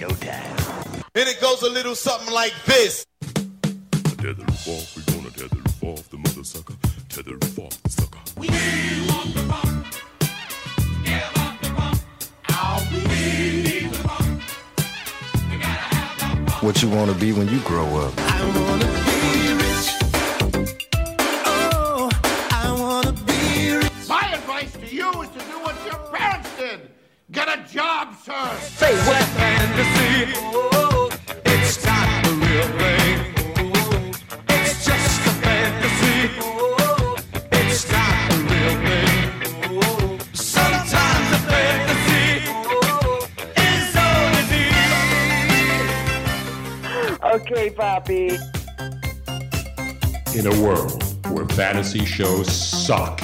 showtime. And it goes a little something like this. Tether the off, we gonna tether the off the mother sucker. Tether the off the sucker. What you want to be when you grow up? My advice to you is to do what your parents did. Get a job, sir. Say what Okay, Poppy. In a world where fantasy shows suck,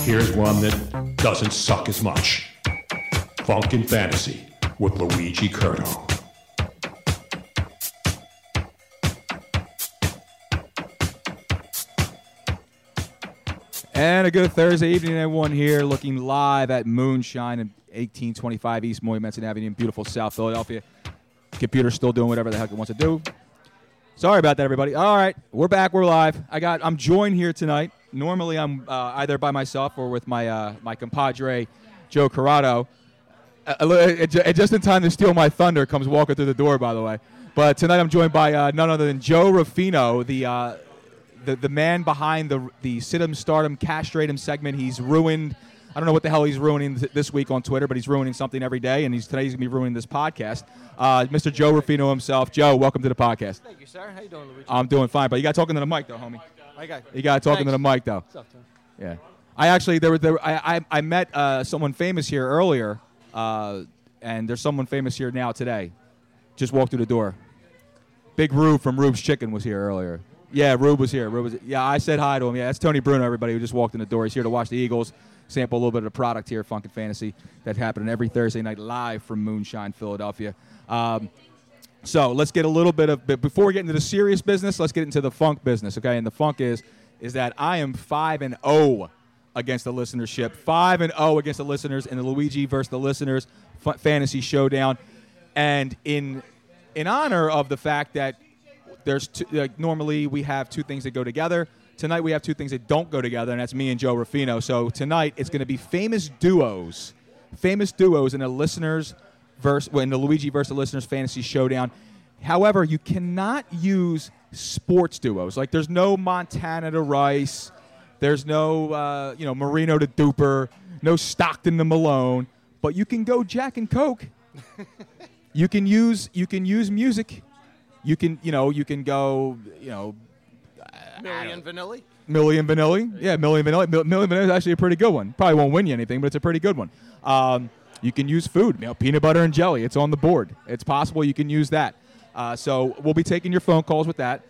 here's one that doesn't suck as much. Funkin' Fantasy with Luigi Curto. And a good Thursday evening, everyone here looking live at Moonshine in 1825 East Moyamensing Avenue in beautiful South Philadelphia. Computer's still doing whatever the heck it wants to do. Sorry about that, everybody. All right, we're back. We're live. I got. I'm joined here tonight. Normally, I'm uh, either by myself or with my uh, my compadre, Joe Corrado. Uh, uh, just in time to steal my thunder, comes walking through the door. By the way, but tonight I'm joined by uh, none other than Joe Rufino, the uh, the the man behind the the Sidham Stardom Castrate Him segment. He's ruined. I don't know what the hell he's ruining th- this week on Twitter, but he's ruining something every day, and he's today he's gonna be ruining this podcast. Uh, Mr. Joe Rufino himself. Joe, welcome to the podcast. Thank you, sir. How you doing, Luigi? I'm doing fine, but you got talking to the mic though, homie. I got You got talking to the mic though. What's up, Tim? Yeah. I actually there were there I I, I met uh, someone famous here earlier, uh, and there's someone famous here now today. Just walked through the door. Big Rube from Rube's Chicken was here earlier. Yeah, Rube was here. Rube was yeah. I said hi to him. Yeah, that's Tony Bruno. Everybody who just walked in the door. He's here to watch the Eagles, sample a little bit of the product here, Funkin' Fantasy, that happened every Thursday night live from Moonshine, Philadelphia. Um, so let's get a little bit of but before we get into the serious business. Let's get into the funk business, okay? And the funk is is that I am five and zero against the listenership, five and zero against the listeners in the Luigi versus the listeners f- fantasy showdown, and in in honor of the fact that there's two, like normally we have two things that go together. Tonight we have two things that don't go together, and that's me and Joe Rufino. So tonight it's going to be famous duos, famous duos in the listeners verse well, in the Luigi versus the listeners fantasy showdown. However, you cannot use sports duos. Like there's no Montana to Rice, there's no uh, you know Marino to Duper, no Stockton to Malone, but you can go Jack and Coke. you can use you can use music. You can you know you can go you know Million Vanilli. Millie and Vanilli. Yeah, Millie and Vanilli. Mil- Millie and Vanilli is actually a pretty good one. Probably won't win you anything, but it's a pretty good one. Um, you can use food, you know, peanut butter and jelly. It's on the board. It's possible you can use that. Uh, so we'll be taking your phone calls with that.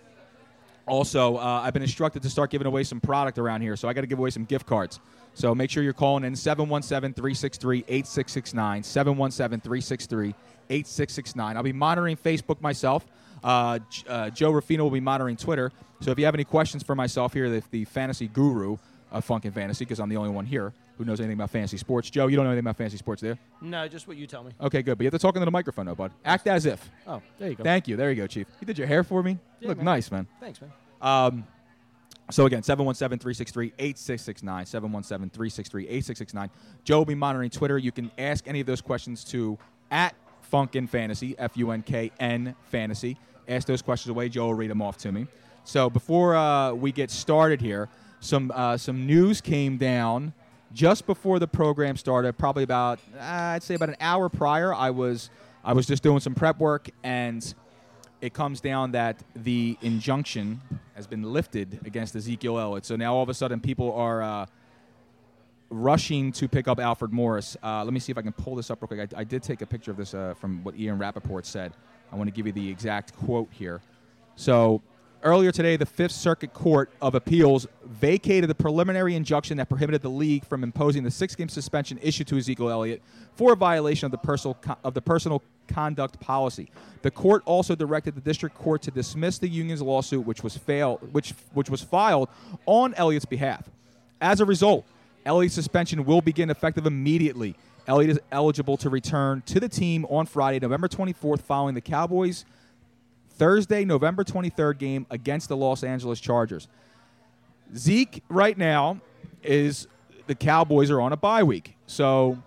Also, uh, I've been instructed to start giving away some product around here, so I got to give away some gift cards. So make sure you're calling in 717 363 8669. 717 363 8669. I'll be monitoring Facebook myself. Uh, uh, Joe Rufino will be monitoring Twitter. So if you have any questions for myself here, the, the fantasy guru of Funkin' Fantasy, because I'm the only one here who knows anything about fantasy sports. Joe, you don't know anything about fantasy sports, there? No, just what you tell me. Okay, good. But you have to talk into the microphone, though, bud. Act as if. Oh, there you go. Thank you. There you go, Chief. You did your hair for me. Yeah, Look man. nice, man. Thanks, man. Um, so again, 717-363-8669, 717-363-8669. Joe will be monitoring Twitter. You can ask any of those questions to at Funkin Fantasy, F-U-N-K-N Fantasy. Ask those questions away. Joe will read them off to me. So before uh, we get started here, some uh, some news came down just before the program started. Probably about uh, I'd say about an hour prior. I was I was just doing some prep work and it comes down that the injunction has been lifted against Ezekiel Elliott. So now all of a sudden people are uh, rushing to pick up Alfred Morris. Uh, let me see if I can pull this up real quick. I, I did take a picture of this uh, from what Ian Rapoport said. I want to give you the exact quote here. So earlier today, the Fifth Circuit Court of Appeals vacated the preliminary injunction that prohibited the league from imposing the six-game suspension issued to Ezekiel Elliott for a violation of the personal of the personal conduct policy. The court also directed the district court to dismiss the union's lawsuit, which was fail, which which was filed on Elliott's behalf. As a result, Elliott's suspension will begin effective immediately. Elliott is eligible to return to the team on Friday, November 24th, following the Cowboys Thursday, November 23rd game against the Los Angeles Chargers. Zeke right now is the Cowboys are on a bye week. So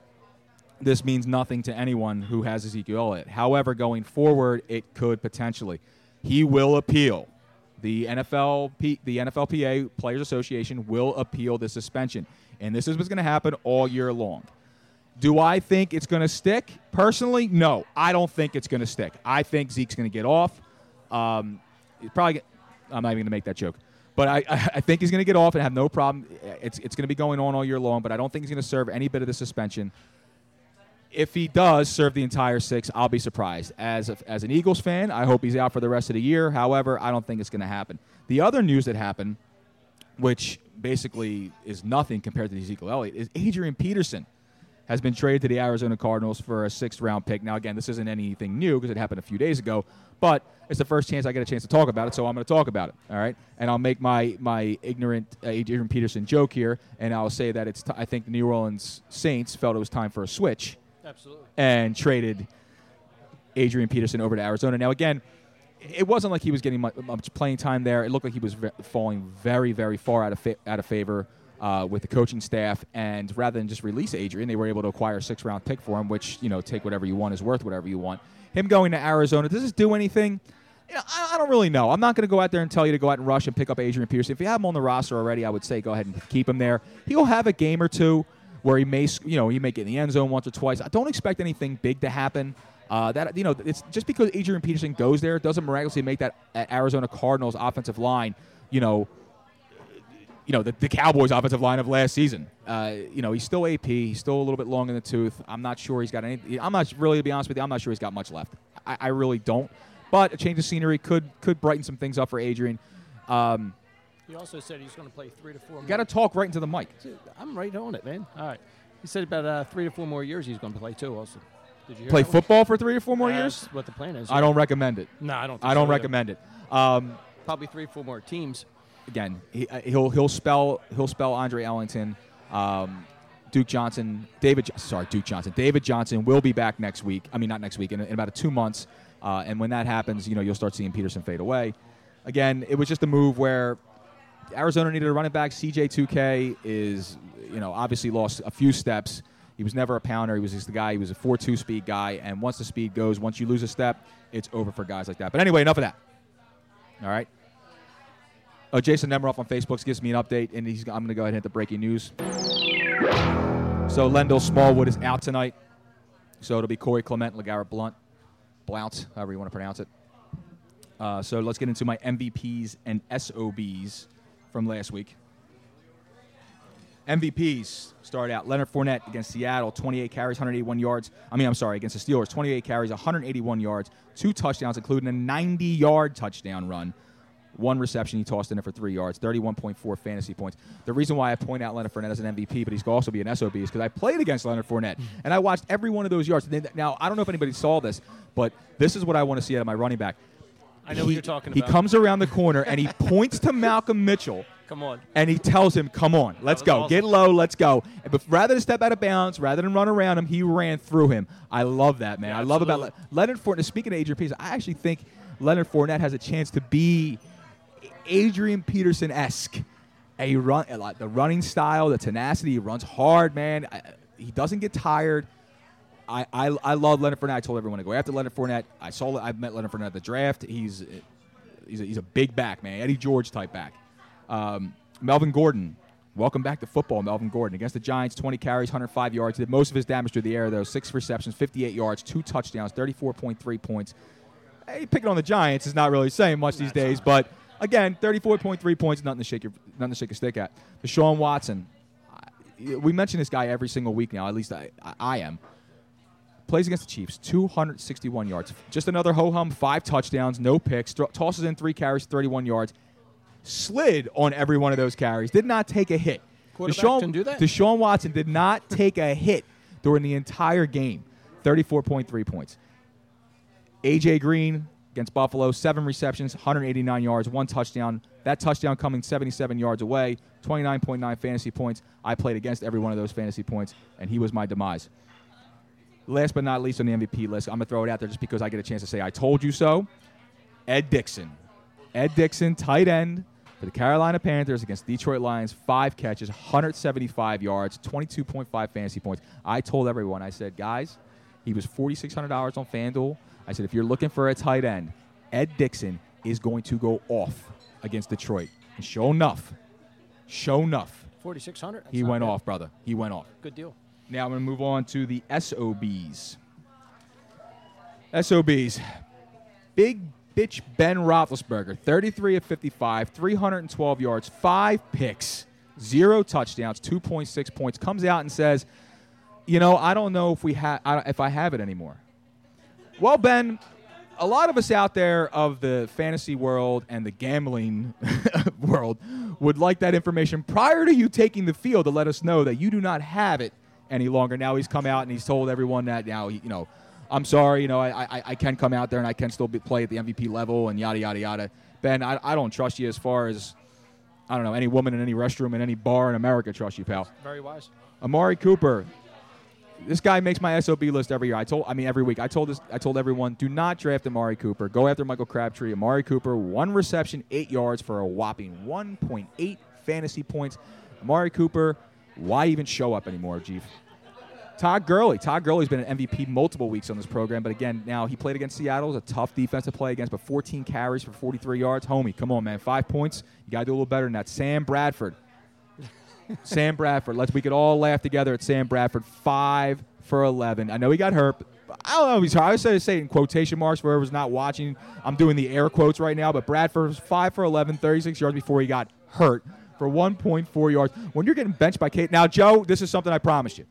this means nothing to anyone who has Ezekiel Elliott. However, going forward, it could potentially. He will appeal. The NFL, the NFLPA Players Association will appeal the suspension, and this is what's going to happen all year long. Do I think it's going to stick? Personally, no. I don't think it's going to stick. I think Zeke's going to get off. Um, probably. I'm not even going to make that joke, but I, I, I think he's going to get off and have no problem. It's it's going to be going on all year long, but I don't think he's going to serve any bit of the suspension if he does serve the entire six, I'll be surprised. As a, as an Eagles fan, I hope he's out for the rest of the year. However, I don't think it's going to happen. The other news that happened, which basically is nothing compared to Ezekiel Elliott, is Adrian Peterson has been traded to the Arizona Cardinals for a sixth round pick. Now, again, this isn't anything new because it happened a few days ago, but it's the first chance I get a chance to talk about it, so I'm going to talk about it. All right, and I'll make my my ignorant uh, Adrian Peterson joke here, and I'll say that it's t- I think the New Orleans Saints felt it was time for a switch Absolutely. and traded Adrian Peterson over to Arizona. Now, again, it wasn't like he was getting much, much playing time there. It looked like he was falling very, very far out of fa- out of favor uh, with the coaching staff. And rather than just release Adrian, they were able to acquire a six round pick for him, which you know, take whatever you want is worth whatever you want. Him going to Arizona, does this do anything? You know, I, I don't really know. I'm not going to go out there and tell you to go out and rush and pick up Adrian Peterson. If you have him on the roster already, I would say go ahead and keep him there. He'll have a game or two where he may, you know, he may get in the end zone once or twice. I don't expect anything big to happen. Uh, that you know, it's just because Adrian Peterson goes there, doesn't miraculously make that uh, Arizona Cardinals offensive line, you know, you know, the, the Cowboys offensive line of last season. Uh, you know, he's still AP. He's still a little bit long in the tooth. I'm not sure he's got any. I'm not really, to be honest with you, I'm not sure he's got much left. I, I really don't. But a change of scenery could could brighten some things up for Adrian. Um, He also said he's going to play three to four. you got to talk right into the mic. I'm right on it, man. All right. He said about uh, three to four more years he's going to play too. Also, did you hear Play that one? football for three or four more That's years. What the plan is? I don't recommend it. No, I don't. Think I don't so either. recommend it. Um, Probably three, four more teams. Again, he, uh, he'll he'll spell he'll spell Andre Ellington, um, Duke Johnson, David. Sorry, Duke Johnson. David Johnson will be back next week. I mean, not next week. In, in about two months. Uh, and when that happens, you know, you'll start seeing Peterson fade away. Again, it was just a move where Arizona needed a running back. CJ2K is, you know, obviously lost a few steps. He was never a pounder. He was just the guy. He was a 4-2 speed guy. And once the speed goes, once you lose a step, it's over for guys like that. But anyway, enough of that. All right. Oh, Jason Nemiroff on Facebook gives me an update, and he's, I'm going to go ahead and hit the breaking news. So Wendell Smallwood is out tonight. So it'll be Corey Clement, LeGarrette Blunt, Blount, however you want to pronounce it. Uh, so let's get into my MVPs and SOBs from last week. MVPs start out. Leonard Fournette against Seattle, 28 carries, 181 yards. I mean, I'm sorry, against the Steelers, 28 carries, 181 yards, two touchdowns, including a 90 yard touchdown run. One reception he tossed in it for three yards, 31.4 fantasy points. The reason why I point out Leonard Fournette as an MVP, but he's also be an SOB, is because I played against Leonard Fournette mm-hmm. and I watched every one of those yards. Now, I don't know if anybody saw this, but this is what I want to see out of my running back. I know what He- you're talking He comes around the corner and he points to Malcolm Mitchell Come on. and he tells him, "Come on, let's go. awesome. Get low, let's go." But rather than step out of bounds, rather than run around him, he ran through him. I love that man. Yeah, I love about. Le- Leonard Fournette. Speaking of Adrian Peterson, I actually think Leonard Fournette has a chance to be Adrian Peterson esque. A run, a lot- the running style, the tenacity. He runs hard, man. I, he doesn't get tired. I, I, I love Leonard Fournette. I told everyone to go after Leonard Fournette. I saw I met Leonard Fournette at the draft. He's he's a, he's a big back, man. Eddie George type back. Um, Melvin Gordon, welcome back to football. Melvin Gordon against the Giants, 20 carries, 105 yards. Did most of his damage through the air though. Six receptions, 58 yards, two touchdowns, 34.3 points. Hey, picking on the Giants is not really saying much these days, but again, 34.3 points, nothing to shake your nothing to shake a stick at. Deshaun Watson, we mention this guy every single week now. At least I, I, am plays against the Chiefs, 261 yards. Just another ho hum, five touchdowns, no picks, thro- tosses in three carries, 31 yards. Slid on every one of those carries, did not take a hit. Deshaun, can do that? Deshaun Watson did not take a hit during the entire game, 34.3 points. AJ Green against Buffalo, seven receptions, 189 yards, one touchdown. That touchdown coming 77 yards away, 29.9 fantasy points. I played against every one of those fantasy points, and he was my demise. Last but not least on the MVP list, I'm gonna throw it out there just because I get a chance to say I told you so. Ed Dickson, Ed Dickson, tight end for the Carolina Panthers against Detroit Lions. Five catches, 175 yards, 22.5 fantasy points. I told everyone, I said, guys, he was $4,600 on FanDuel. I said, if you're looking for a tight end, Ed Dickson is going to go off against Detroit. And show enough, show enough, 4,600. he went off, brother. He went off. Good deal. Now I'm going to move on to the SOBs. SOBs. Big bitch Ben Roethlisberger, 33 of 55, 312 yards, five picks, zero touchdowns, 2.6 points. Comes out and says, "You know, I don't know if we have if I have it anymore." Well, Ben, a lot of us out there of the fantasy world and the gambling world would like that information prior to you taking the field to let us know that you do not have it any longer. Now he's come out and he's told everyone that now he, you know, I'm sorry, you know, I, I, I can come out there and I can still be, play at the MVP level and yada yada yada. Ben, I, I don't trust you as far as I don't know any woman in any restroom in any bar in America trusts you, pal. Very wise. Amari Cooper. This guy makes my SOB list every year. I told, I mean, every week. I told this, I told everyone, do not draft Amari Cooper. Go after Michael Crabtree. Amari Cooper, one reception, eight yards for a whopping 1.8 fantasy points. Amari Cooper, why even show up anymore, Chief? Todd Gurley. Todd Gurley's been an MVP multiple weeks on this program, but again, now he played against Seattle. It's a tough defense to play against, but 14 carries for 43 yards. Homie, come on, man. Five points. You got to do a little better than that. Sam Bradford. Sam Bradford. Let's we could all laugh together at Sam Bradford. Five for 11. I know he got hurt. But I don't know if he's hurt. I would say, say in quotation marks for whoever's not watching. I'm doing the air quotes right now, but Bradford was five for 11, 36 yards before he got hurt for 1.4 yards. When you're getting benched by Kate. Now, Joe, this is something I promised you.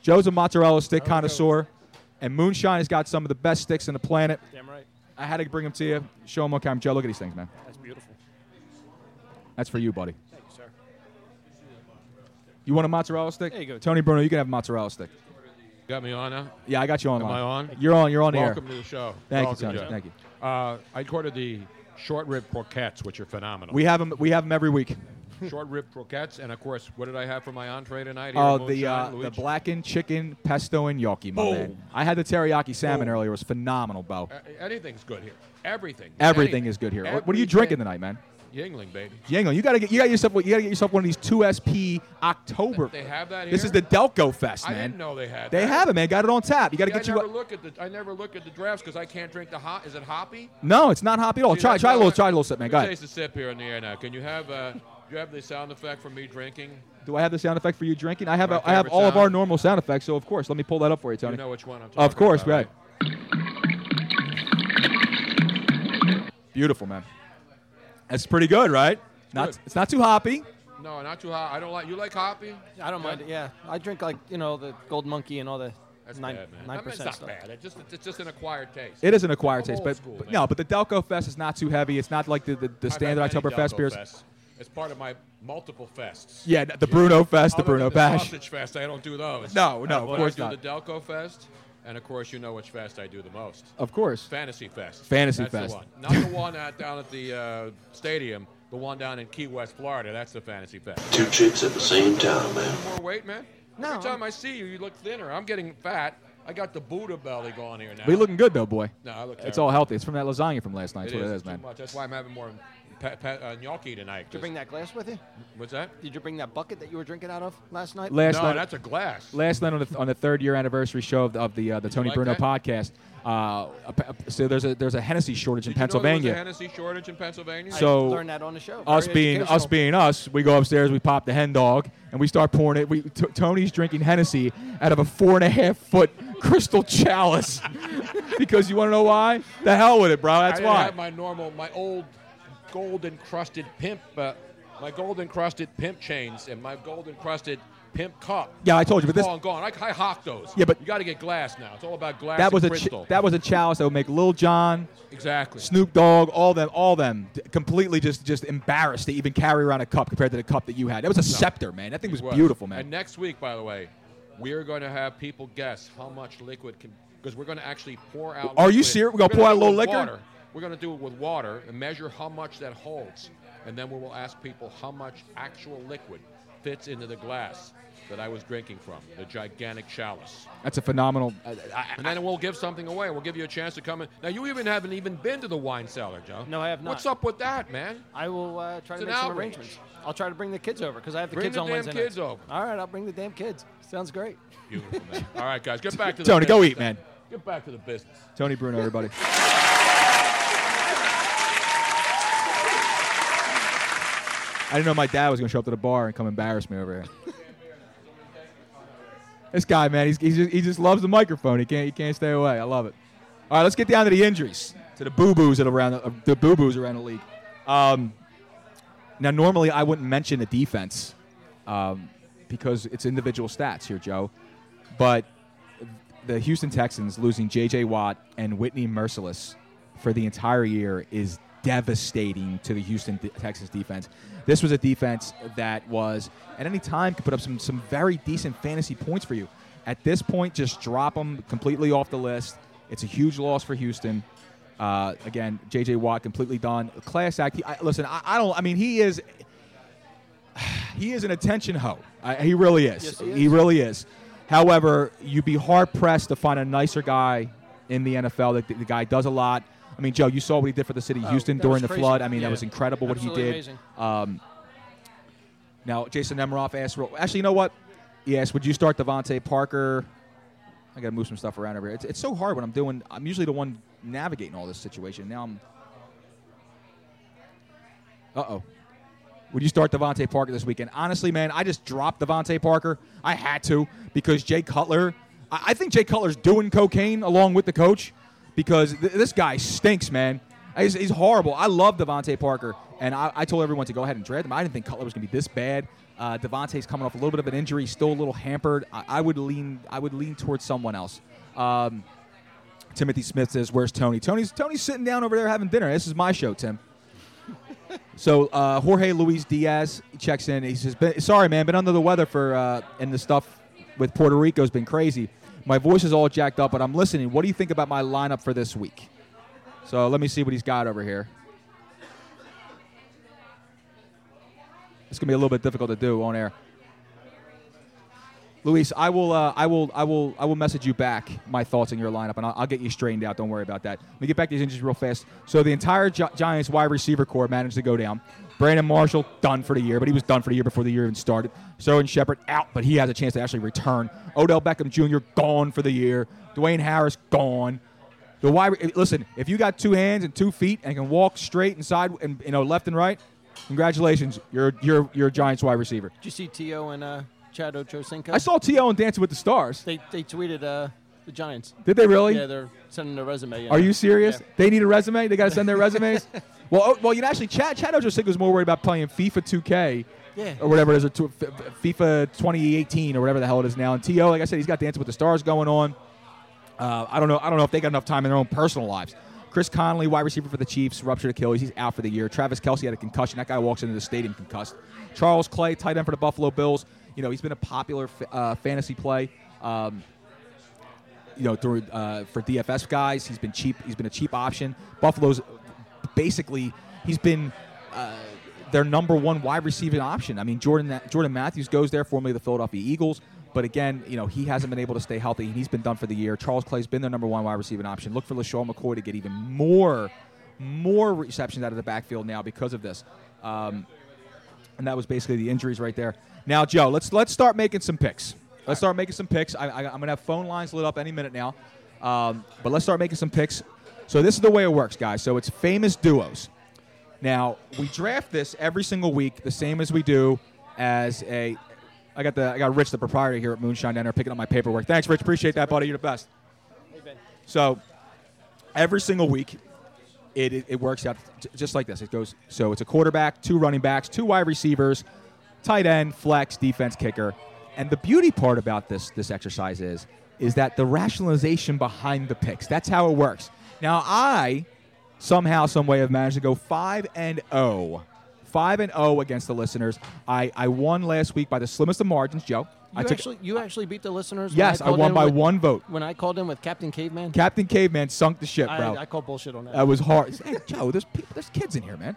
Joe's a mozzarella stick connoisseur, and Moonshine has got some of the best sticks on the planet. Damn right. I had to bring them to you. Show them on camera. Joe, look at these things, man. That's beautiful. That's for you, buddy. Thank you, want a mozzarella stick? There you go. Tony Bruno, you can have a mozzarella stick. Got me on now? Yeah, I got you on. Am I on? You're on. You're on the air. Welcome to the show. Thank Welcome, you, Tony. Thank you. Uh, I ordered the short rib croquettes, which are phenomenal. We have them. We have them every week. short rib croquettes, and of course, what did I have for my entree tonight? here Oh, at the uh, the blackened chicken pesto and gnocchi, my Boom. man. I had the teriyaki salmon Boom. earlier. It was phenomenal, Bo. Uh, anything's good here. Everything. Everything Anything. is good here. What, what are you drinking tonight, man? Yuengling, baby. Yango, you gotta get you got yourself you gotta get yourself one of these two SP October. They have that Here? This is the Delco Fest, I man. didn't know they had They that. have it, man. Got it on tap. You got to See, get I you. never A, look at the. I never look at the drafts because I can't drink the hot. Is it hoppy? no, it's not hoppy at all. See, Try try a little try a little sip, man. Go ahead. taste the sip here in the air now. Can you have uh, do you have the sound effect for me drinking? Do I have the sound effect for you drinking? I have a, I have all of our normal sound effects, so of course, let me pull that up for you, Tony. You know which one I'm talking Of course, about, go ahead. Beautiful, man. That's pretty good, right? Not Good. it's not too hoppy. No, not too hot. I don't like. You like hoppy? I don't mind it. Yeah, I drink like you know the Gold Monkey and all the That's nine bad, man. nine I mean, it's percent not stuff. bad. It's just it's just an acquired taste. It is an acquired I'm taste, old but, school, but man. no, but the Delco Fest is not too heavy. It's not like the the, the I've standard had many Oktoberfest Delco beers. Fests. It's part of my multiple fests. Yeah, the Bruno Fest, the Other Bruno than the Bash. Sausage Fest. I don't do those. No, no, of But course I do not. the Delco Fest, and of course you know which fest I do the most. Of course. Fantasy Fest. Fantasy That's Fest. The one. Not the one at, down at the uh, stadium. The one down in Key West, Florida. That's the Fantasy Fest. Two chicks at the same time, man. More weight, man. No, Every time I see you, you look thinner. I'm getting fat. I got the Buddha belly going here now. We looking good though, boy. No, I look It's all healthy. It's from that lasagna from last night. That's It what is. it It's is, too man. much. That's why I'm having more pa- pa- uh, gnocchi tonight. Did you bring that glass with you? What's that? Did you bring that bucket that you were drinking out of last night? Last no, night, that's a glass. last night on the on the third year anniversary show of the, of the uh, the Tony like Bruno that? podcast. Uh, so there's a there's a Hennessy shortage in Did you know there Pennsylvania. was a Hennessy shortage in Pennsylvania? So- learned that on the show. us Very being us being us, we go upstairs, we pop the hen dog, and we start pouring it. We t- Tony's drinking Hennessy out of a four and a half foot crystal chalice because you want to know why? The hell with it, bro. That's I didn't why. have my normal, my old gold encrusted pimp, uh, my gold encrusted pimp chains and my gold encrusted pimp cup. Yeah, I told you, but this- gone, gone. I, I hawk those. Yeah, but- you got to get glass now. It's all about glass. that was a ch- that was a chalice that would make Lil Jon, exactly. Snoop Dogg, all them, all them, completely just just embarrassed to even carry around a cup compared to the cup that you had. That was a scepter, man. That thing was, was. beautiful, man. And next week, by the way, we are going to have people guess how much liquid can, because we're going to actually pour out. Are you serious? We're gonna gonna pour out a little liquor? Water. We're going to do it with water and measure how much that holds, and then we will ask people how much actual liquid, fits into the glass that I was drinking from, the gigantic chalice. That's a phenomenal. I, I, And then we'll give something away. We'll give you a chance to come in. Now, you even haven't even been to the wine cellar, Joe. No, I have not. What's up with that, man? I will uh, try It's to make some outrage. arrangements. I'll try to bring the kids over because I have the Bring kids the on damn Wednesday kids nights. over. All right, I'll bring the damn kids. Sounds great. Beautiful, man. All right, guys, get back to the Tony, go eat, man. Get back to the business. Tony Bruno, everybody. I didn't know my dad was going to show up to the bar and come embarrass me over here. this guy, man, he's, he's just, he just loves the microphone. He can't he can't stay away. I love it. All right, let's get down to the injuries, to the boo boos around the, uh, the boo boos around the league. Um, now, normally I wouldn't mention the defense um, because it's individual stats here, Joe. But the Houston Texans losing J.J. Watt and Whitney Mercilus for the entire year is devastating to the Houston Texans defense. This was a defense that was at any time could put up some some very decent fantasy points for you. At this point, just drop them completely off the list. It's a huge loss for Houston. Uh, again, J.J. Watt completely done. Class act. He, I, listen, I, I don't. I mean, he is he is an attention hoe. I, he really is. Yes, he he really is. However, you'd be hard pressed to find a nicer guy in the NFL. That the, the guy does a lot. I mean, Joe, you saw what he did for the city of Oh, Houston during the crazy. flood. I mean, Yeah. that was incredible what Absolutely he did. Um, now, Jason Nemiroff asked. Actually, you know what? Yes, "Would you start DeVante Parker?" I got to move some stuff around over here. It's, it's so hard when I'm doing. I'm usually the one navigating all this situation. Now I'm. Uh oh. Would you start DeVante Parker this weekend? Honestly, man, I just dropped DeVante Parker. I had to because Jay Cutler. I, I think Jay Cutler's doing cocaine along with the coach because th- this guy stinks, man. He's, he's horrible. I love DeVante Parker, and I, I told everyone to go ahead and draft him. I didn't think Cutler was going to be this bad. Uh, DeVante's coming off a little bit of an injury, still a little hampered. I, I would lean. I would lean towards someone else. Um, Timothy Smith says, "Where's Tony? Tony's Tony's sitting down over there having dinner. This is my show, Tim." So uh, Jorge Luis Diaz checks in. He says, "Sorry, man, been under the weather for uh, and the stuff with Puerto Rico has been crazy. My voice is all jacked up, but I'm listening. What do you think about my lineup for this week?" So let me see what he's got over here. It's gonna be a little bit difficult to do on air. Luis, I will, uh, I will, I will, I will message you back my thoughts on your lineup, and I'll, I'll get you straightened out. Don't worry about that. Let me get back to these injuries real fast. So the entire Gi- Giants wide receiver core managed to go down. Brandon Marshall done for the year, but he was done for the year before the year even started. Sterling Shepard out, but he has a chance to actually return. Odell Beckham Jr. gone for the year. Dwayne Harris gone. The wide, listen, if you got two hands and two feet and can walk straight and side and you know left and right, congratulations, you're you're you're a Giants wide receiver. Did you see T.O. and uh, Chad Ochocinco? I saw T.O. and Dancing with the Stars. They, they tweeted uh, the Giants. Did they really? Yeah, they're sending their resume. in. Are you serious? Yeah. They need a resume. They got to send their resumes. well, oh, well, you know, actually, Chad Chad Ochocinco was more worried about playing FIFA 2K. Yeah. Or whatever it is, or tw- F- F- FIFA 2018 or whatever the hell it is now. And To, like I said, he's got Dancing with the Stars going on. Uh, I don't know. I don't know if they got enough time in their own personal lives. Chris Conley, wide receiver for the Chiefs, ruptured Achilles. He's out for the year. Travis Kelce had a concussion. That guy walks into the stadium concussed. Charles Clay, tight end for the Buffalo Bills. You know, he's been a popular uh, fantasy play. Um, you know, through uh, for DFS guys, he's been cheap. He's been a cheap option. Buffalo's basically he's been uh, their number one wide receiving option. I mean, Jordan Jordan Matthews goes there, formerly the Philadelphia Eagles. But again, you know, he hasn't been able to stay healthy, he's been done for the year. Charles Clay's been their number one wide receiving option. Look for LeSean McCoy to get even more, more receptions out of the backfield now because of this. Um, and that was basically the injuries right there. Now, Joe, let's let's start making some picks. Let's start making some picks. I, I'm gonna have phone lines lit up any minute now, um, but let's start making some picks. So this is the way it works, guys. So it's famous duos. Now we draft this every single week, the same as we do as a. I got the I got Rich, the proprietor here at Moonshine there, picking up my paperwork. Thanks, Rich. Appreciate that, buddy. You're the best. So every single week, it, it, it works out just like this. It goes so it's a quarterback, two running backs, two wide receivers, tight end, flex, defense, kicker. And the beauty part about this this exercise is is that the rationalization behind the picks. That's how it works. Now I somehow, some way have managed to go five and zero. Five and zero against the listeners. I, I won last week by the slimmest of margins, Joe. You I took actually, you actually beat the listeners. Yes, I called won by with- one vote. When I called in with Captain Caveman, Captain Caveman sunk the ship, I, bro. I called bullshit on that. That was hard. Hey, Joe, there's people, there's kids in here, man.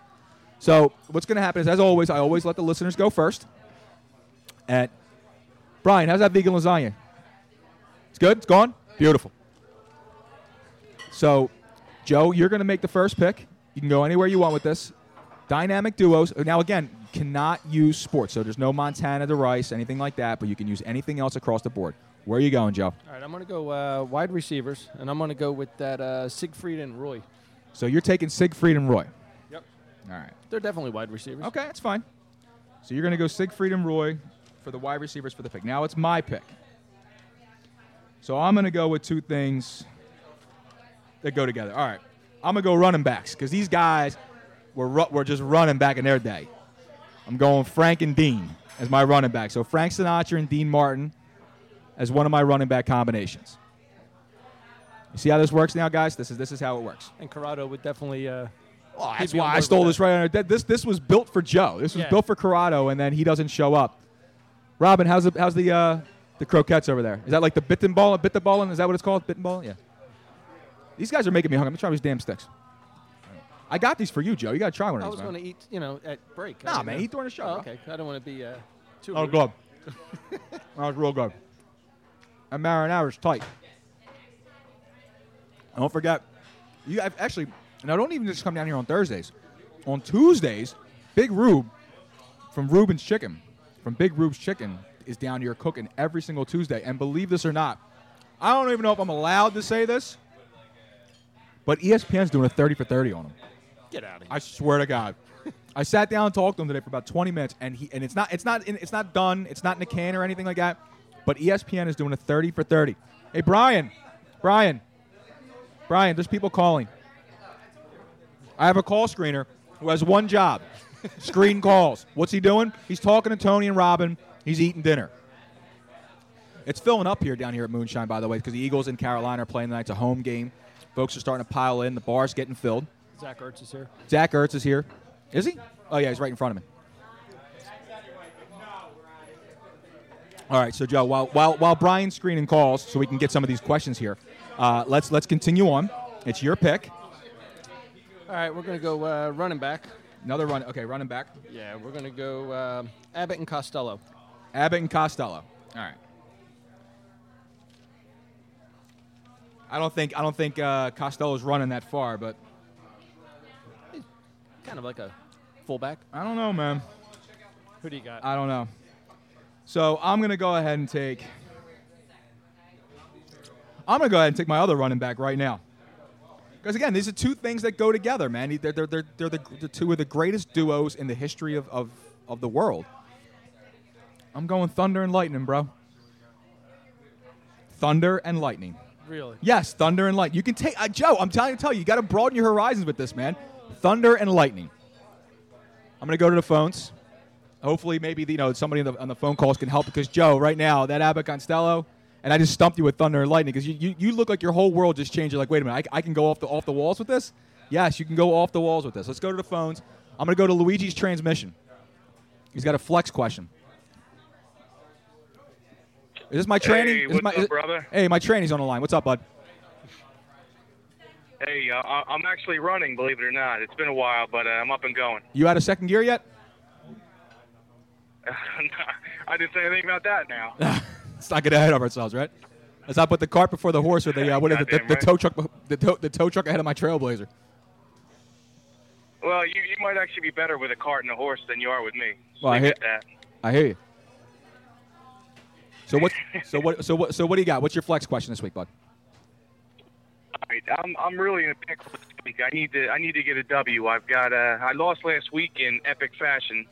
So what's going to happen is, as always, I always let the listeners go first. And Brian, how's that vegan lasagna? It's good. It's gone. Beautiful. So, Joe, you're going to make the first pick. You can go anywhere you want with this. Dynamic duos. Now, again, cannot use sports. So there's no Montana to Rice, anything like that, but you can use anything else across the board. Where are you going, Joe? All right, I'm going to go uh, wide receivers, and I'm going to go with that uh, Siegfried and Roy. So you're taking Siegfried and Roy. Yep. All right. They're definitely wide receivers. Okay, that's fine. So you're going to go Siegfried and Roy for the wide receivers for the pick. Now it's my pick. So I'm going to go with two things that go together. All right. I'm going to go running backs because these guys were, ru- were just running back in their day. I'm going Frank and Dean as my running back. So Frank Sinatra and Dean Martin as one of my running back combinations. You see how this works now, guys? This is this is how it works. And Corrado would definitely. Uh, he'd that's why I stole this right under. This this was built for Joe. This was Yeah. built for Corrado, and then he doesn't show up. Robin, how's the how's the uh, the croquettes over there? Is that like the bitten ball, bit the ball? Is that what it's called? Bitten ball? Yeah. These guys are making me hungry. I'm gonna try these damn sticks. I got these for you, Joe. You gotta try one I of was these. man. going to eat, you know, at break. I Nah, man, know. eat during the show, Oh, okay. I don't want to be uh, too. Oh, good. that was real good. And marinara's tight. And don't forget, you have actually now don't even just come down here on Thursdays. On Tuesdays, Big Rube from Ruben's Chicken, from Big Rube's Chicken, is down here cooking every single Tuesday. And believe this or not, I don't even know if I'm allowed to say this, but ESPN's doing a 30 for 30 on him. Get out of here. I swear to God. I sat down and talked to him today for about 20 minutes, and he and it's not it's not it's not done. It's not in a can or anything like that. But ESPN is doing a 30 for 30. Hey Brian, Brian, Brian. There's people calling. I have a call screener who has one job: screen calls. What's he doing? He's talking to Tony and Robin. He's eating dinner. It's filling up here down here at Moonshine, by the way, because the Eagles in Carolina are playing tonight. It's a home game. Folks are starting to pile in. The bar's getting filled. Zach Ertz is here. Zach Ertz is here. Is he? Oh yeah, he's right in front of me. All right, so Joe, while while while Brian's screening calls, so we can get some of these questions here, uh, let's let's continue on. It's your pick. All right, we're going to go uh, running back. Another run. Okay, running back. Yeah, we're going to go uh, Abbott and Costello. Abbott and Costello. All right. I don't think I don't think uh, Costello's running that far, but Kind of like a fullback. I don't know, man. Who do you got? I don't know. So I'm going to go ahead and take. I'm going to go ahead and take my other running back right now. Because again, these are two things that go together, man. They're, they're, they're, they're the, the two of the greatest duos in the history of, of, of the world. I'm going Thunder and Lightning, bro. Thunder and Lightning. Really? Yes, Thunder and Lightning. You can take uh, Joe. I'm telling you, tell you, you got to broaden your horizons with this, man. Thunder and Lightning. I'm gonna go to the phones. Hopefully, maybe you know somebody on the, on the phone calls can help because Joe, right now, that Abbott Costello, and I just stumped you with Thunder and Lightning because you, you, you look like your whole world just changed. You're like, wait a minute, I, I can go off the off the walls with this. Yes, you can go off the walls with this. Let's go to the phones. I'm gonna go to Luigi's transmission. He's got a flex question. Is this my training? Hey, Is what's my, up, brother? Hey, my training's on the line. What's up, bud? Hey, uh, I'm actually running, believe it or not. It's been a while, but uh, I'm up and going. You out of second gear yet? I didn't say anything about that now. Let's not get ahead of ourselves, right? Let's not put the cart before the horse or the uh, what is it? The, the right. tow truck, the tow, the tow truck ahead of my Trailblazer. well, you, you might actually be better with a cart and a horse than you are with me. Well, I hear. I hear you. So what? So what? So what? So what do you got? What's your flex question this week, bud? All right, I'm I'm really in a pickle this week. I need to I need to get a W. I've got uh, I lost last week in epic fashion,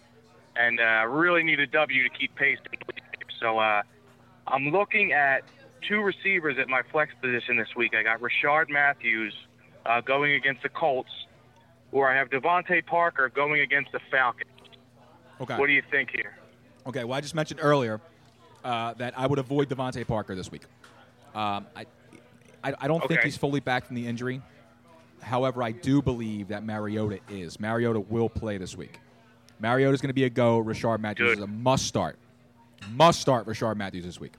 and uh, I really need a W to keep pace. So uh, I'm looking at two receivers at my flex position this week. I got Rishard Matthews uh, going against the Colts, or I have DeVante Parker going against the Falcons. Okay. What do you think here? Okay. Well, I just mentioned earlier uh, that I would avoid DeVante Parker this week. Um, I, I, I don't think he's fully back from the injury. However, I do believe that Mariota is. Mariota will play this week. Mariota is going to be a go. Rishard Matthews Good. is a must start. Must start Rishard Matthews this week.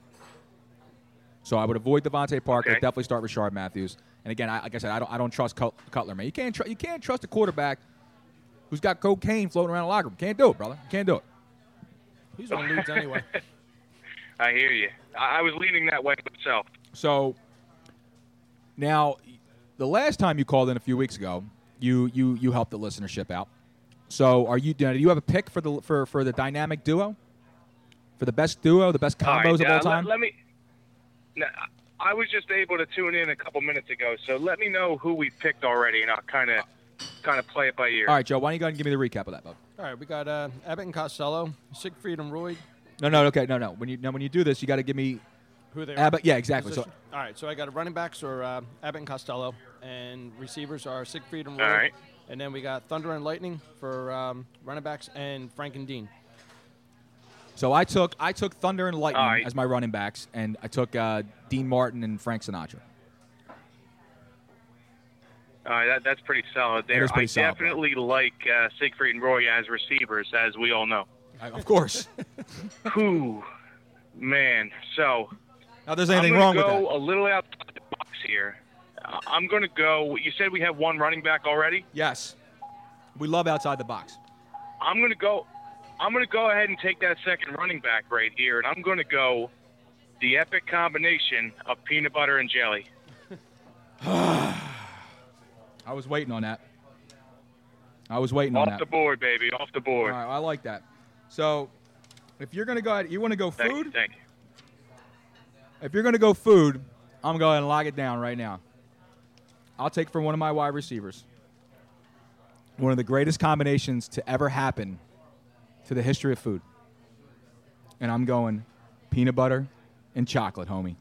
So I would avoid DeVante Parker. Okay. Definitely start Rishard Matthews. And again, I, like I said, I don't, I don't trust Cutler, man. You can't, tr- you can't trust a quarterback who's got cocaine floating around the locker room. Can't do it, brother. Can't do it. He's on leads anyway. I hear you. I, I was leaning that way myself. So now, the last time you called in a few weeks ago, you you you helped the listenership out. So are you? Do you have a pick for the for for the dynamic duo? For the best duo, the best combos right, of uh, all time. Let, me. Now, I was just able to tune in a couple minutes ago, so let me know who we picked already, and I'll kind of kind of play it by ear. all right, Joe. Why don't you go ahead and give me the recap of that, bud? All right, we got uh, Abbott and Costello, Siegfried and Roy. No, no, okay, no, no. When you now when you do this, you got to give me Who they are? Abbott. Yeah, exactly. So Position. All right, so I got a running backs are uh, Abbott and Costello, and receivers are Siegfried and Roy. All right. And then we got Thunder and Lightning for um, running backs, and Frank and Dean. so I took I took Thunder and Lightning All right. as my running backs, and I took uh, Dean Martin and Frank Sinatra. All right, that, that's pretty solid there. is pretty I solid, bro. definitely like uh, Siegfried and Roy as receivers, as we all know. Of course. Whew, man. So Now, there's anything I'm anything gonna wrong with go that? a little outside the box here. Uh, I'm going to go. You said we have one running back already. Yes. We love outside the box. I'm going to go. I'm going to go ahead and take that second running back right here, and I'm going to go the epic combination of peanut butter and jelly. I was waiting on that. I was waiting on that. Off the board, baby. Off the board. right, I like that. So, if you're gonna go ahead, you want to go Thank food? you. Thank you. If you're gonna go food, I'm going and lock it down right now. I'll take for one of my wide receivers. One of the greatest combinations to ever happen to the history of food. And I'm going peanut butter and chocolate, homie,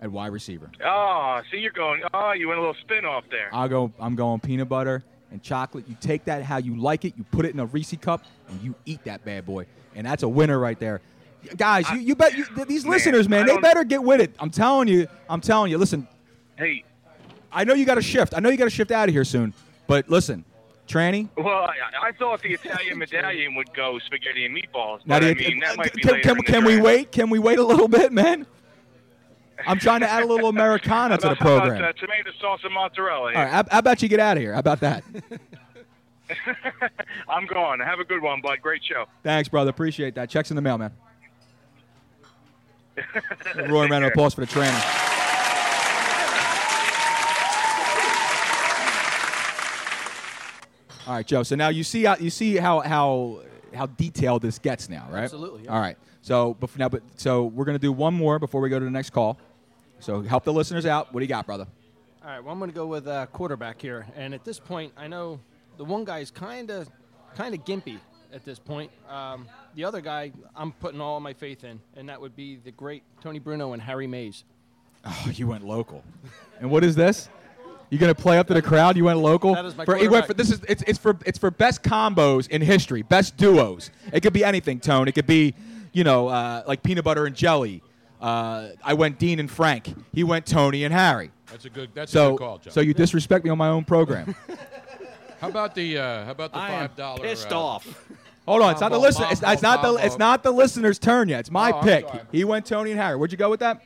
at wide receiver. Oh, see, you're going. Oh, you went a little spin off there. I'll go. I'm going peanut butter and chocolate. You take that how you like it. You put it in a Reese cup and you eat that bad boy, and that's a winner right there. Guys, you, you bet you, these Man, listeners, man, they better get with it. I'm telling you. I'm telling you. Listen, Hey, I know you got to shift. I know you got to shift out of here soon. But listen, Tranny. well, I, I thought the Italian medallion would go spaghetti and meatballs, Now, but I do you- mean that uh, might be can, later can, can we wait? Can we wait a little bit, man? I'm trying to add a little Americana to the How about, program. uh, tomato sauce and mozzarella. All right, how, how about you get out of here? How about that? I'm going. Have a good one, bud. Great show. Thanks, brother. Appreciate that. Checks in the mail, man. Roy, round of applause for the trainer. All right, Joe. So now you see how you see how how how detailed this gets now, right? Absolutely, yeah. All right. So before, now, but so we're gonna do one more before we go to the next call. So help the listeners out. What do you got, brother? All right, well, I'm going to go with uh, quarterback here. And at this point, I know the one guy is kind of kind of gimpy at this point. Um, the other guy, I'm putting all my faith in, and that would be the great Tony Bruno and Harry Mays. Oh, you went local. and what is this? You gonna play up to the crowd? You went local. That is my for, went for this is it's, it's for it's for best combos in history, best duos. It could be anything, Tone. It could be, you know, uh, like peanut butter and jelly. Uh, I went Dean and Frank. He went Tony and Harry. That's a good. That's a So good call, Joe. so you disrespect me on my own program. how about the uh, how about the I am five dollar? pissed uh, off. Hold on, it's not the listener. It's, it's not the it's not the listener's turn yet. It's my Oh, pick. He went Tony and Harry. Where'd you go with that?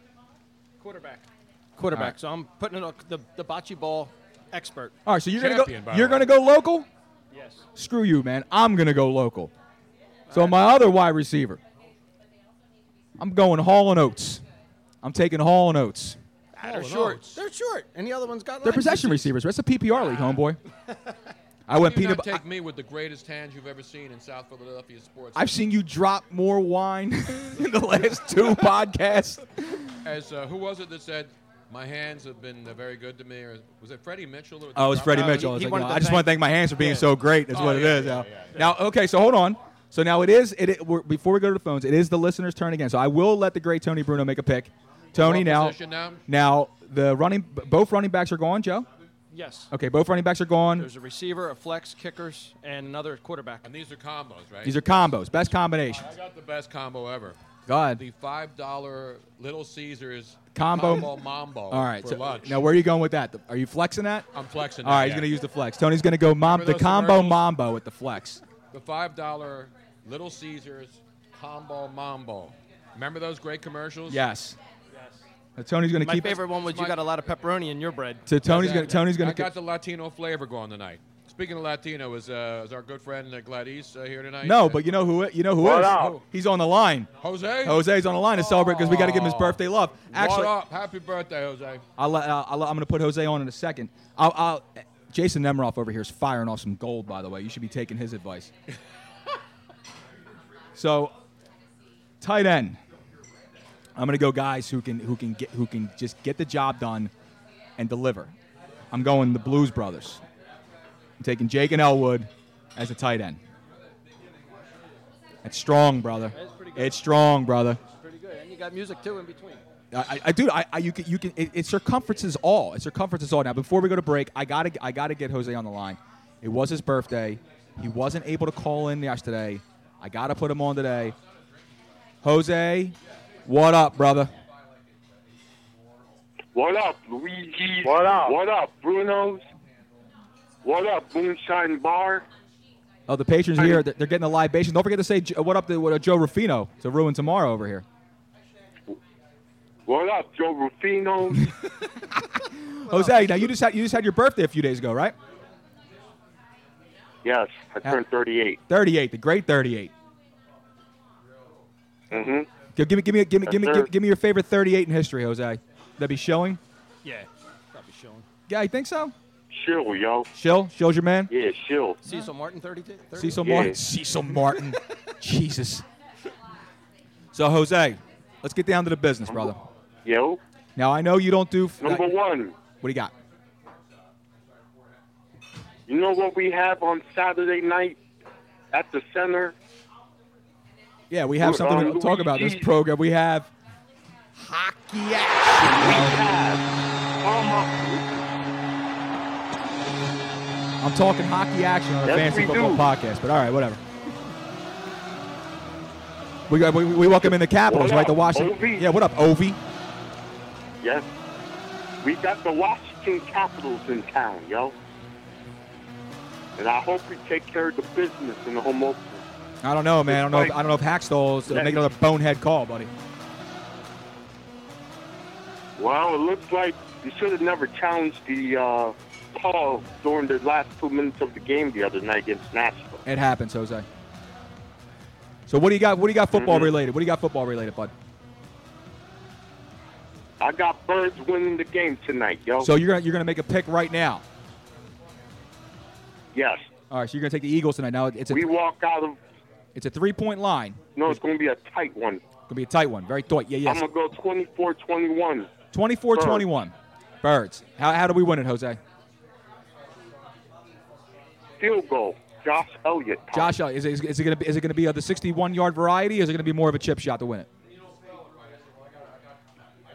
Quarterback. Quarterback. All right. So I'm putting in a, the, the bocce ball expert. All right, so you're Champion, gonna go. You're gonna go local. Yes. Screw you, man. I'm gonna go local. So my other wide receiver, I'm going Hall and Oates. I'm taking Hall and Oates. they're short. Oates. They're short. And the other one's got They're legs. possession receivers. That's a PPR league, homeboy. I went Do peanut. not bu- take me with the greatest hands you've ever seen in South Philadelphia sports. I've seen you drop more wine in the last two podcasts. As uh, who was it that said, "My hands have been uh, very good to me"? Or was it Freddie Mitchell? Oh, it was Freddie Mitchell. I, was like, you know, I just want to thank- thank my hands for being Yeah. so great. That's Oh, what it yeah, is. yeah, now. yeah, yeah. now, okay, so hold on. So now it is. It, it we're, before we go to the phones, it is the listener's turn again. So I will let the great Tony Bruno make a pick. Tony, now, now? now the running, both running backs are gone. Joe. Yes. Okay, both running backs are gone. There's a receiver, a flex, kickers, and another quarterback. And these are combos, right? These are combos, best combination. I got the best combo ever. Go ahead. The five dollar Little Caesars Combo- mambo. All right. For So lunch. now, where are you going with that? Are you flexing that? I'm flexing. All right, that, he's yeah. going to use the flex. Tony's going to go mom, the combo commercials? mambo with the flex. the five dollar Little Caesars combo mambo. Remember those great commercials? Yes. Now, Tony's going to keep My keep. favorite one was you got a lot of pepperoni in your bread. So Tony's going. to Tony's going I to. got the Latino flavor going tonight. speaking of Latino, is uh, is our good friend uh, Gladys uh, here tonight? No, but you know who? You know who What is? up? He's on the line. Jose. Jose's on the line to celebrate because we got to give him his birthday love. Actually, what up? Happy birthday, Jose. I'll, let- uh, I'll, I'm going to put Jose on in a second. I'll, I'll, Jason Nemiroff over here is firing off some gold, by the way. You should be taking his advice. so, tight end. I'm going to go guys who can who can get who can just get the job done and deliver. I'm going the Blues Brothers. I'm taking Jake and Elwood as a tight end. It's strong, brother. It's strong, brother. It's pretty good. And you got music too in between. I, I, I dude, I, I, you can, you can. It, it circumferences all. It circumferences all. Now, before we go to break, I gotta, I gotta get Jose on the line. It was his birthday. He wasn't able to call in yesterday. I gotta put him on today. Jose, what up, brother? What up, Luigi? What up? What up, Bruno's? What up, Moonshine Bar? Oh, the patrons here, they're they're getting the libation. Don't forget to say what up to what, uh, Joe Rufino to ruin tomorrow over here. What up, Joe Rufino? Jose, now you just had you just had your birthday a few days ago, right? Yes, I turned 38. 38, the great 38. Mm-hmm. Give, give me, give me, give me, give me, Yes, give, give me your favorite 38 in history, Jose. That be showing? Yeah, probably showing. Yeah, you think so? Shill, yo. Shill, Shill's your man. Yeah, Shill. Cecil Martin, 32. 30? Cecil Yeah. Martin. Cecil Martin. Jesus. So Jose, let's get down to the business, brother. Yo. Now I know you don't do. Number one, What do you got? You know what we have on Saturday night at the center? Yeah, we have something to talk about this program. We have hockey action. We have, um, I'm talking hockey action on a Yes, fantasy football do. podcast, but all right, whatever. We, we, we welcome in the Capitals, right? The Washington. Ovi? Yeah, what up, Ovi? Yes. We got the Washington Capitals in town, yo. And I hope we take care of the business in the home opener. I don't know, man. I don't know. If, I don't know if Hakstol's making another bonehead call, buddy. Well, it looks like you should have never challenged the uh, call during the last two minutes of the game the other night against Nashville. It happens, Jose. So what do you got? What do you got football Mhm. related? What do you got football related, bud? I got Birds winning the game tonight, yo. So you're gonna you're gonna make a pick right now. Yes, All right, so you're gonna take the Eagles tonight. Now it's a we walk out of. it's a three point line. No, it's going to be a tight one. Gonna be a tight one. Very tight. Yeah, I'm going to go 24-21. 24-21. Birds. How, how do we win it, Jose? Field goal. Josh Elliott. Josh, uh, is it, is it gonna be is it gonna be of the 61 yard variety? Or is it gonna be more of a chip shot to win it?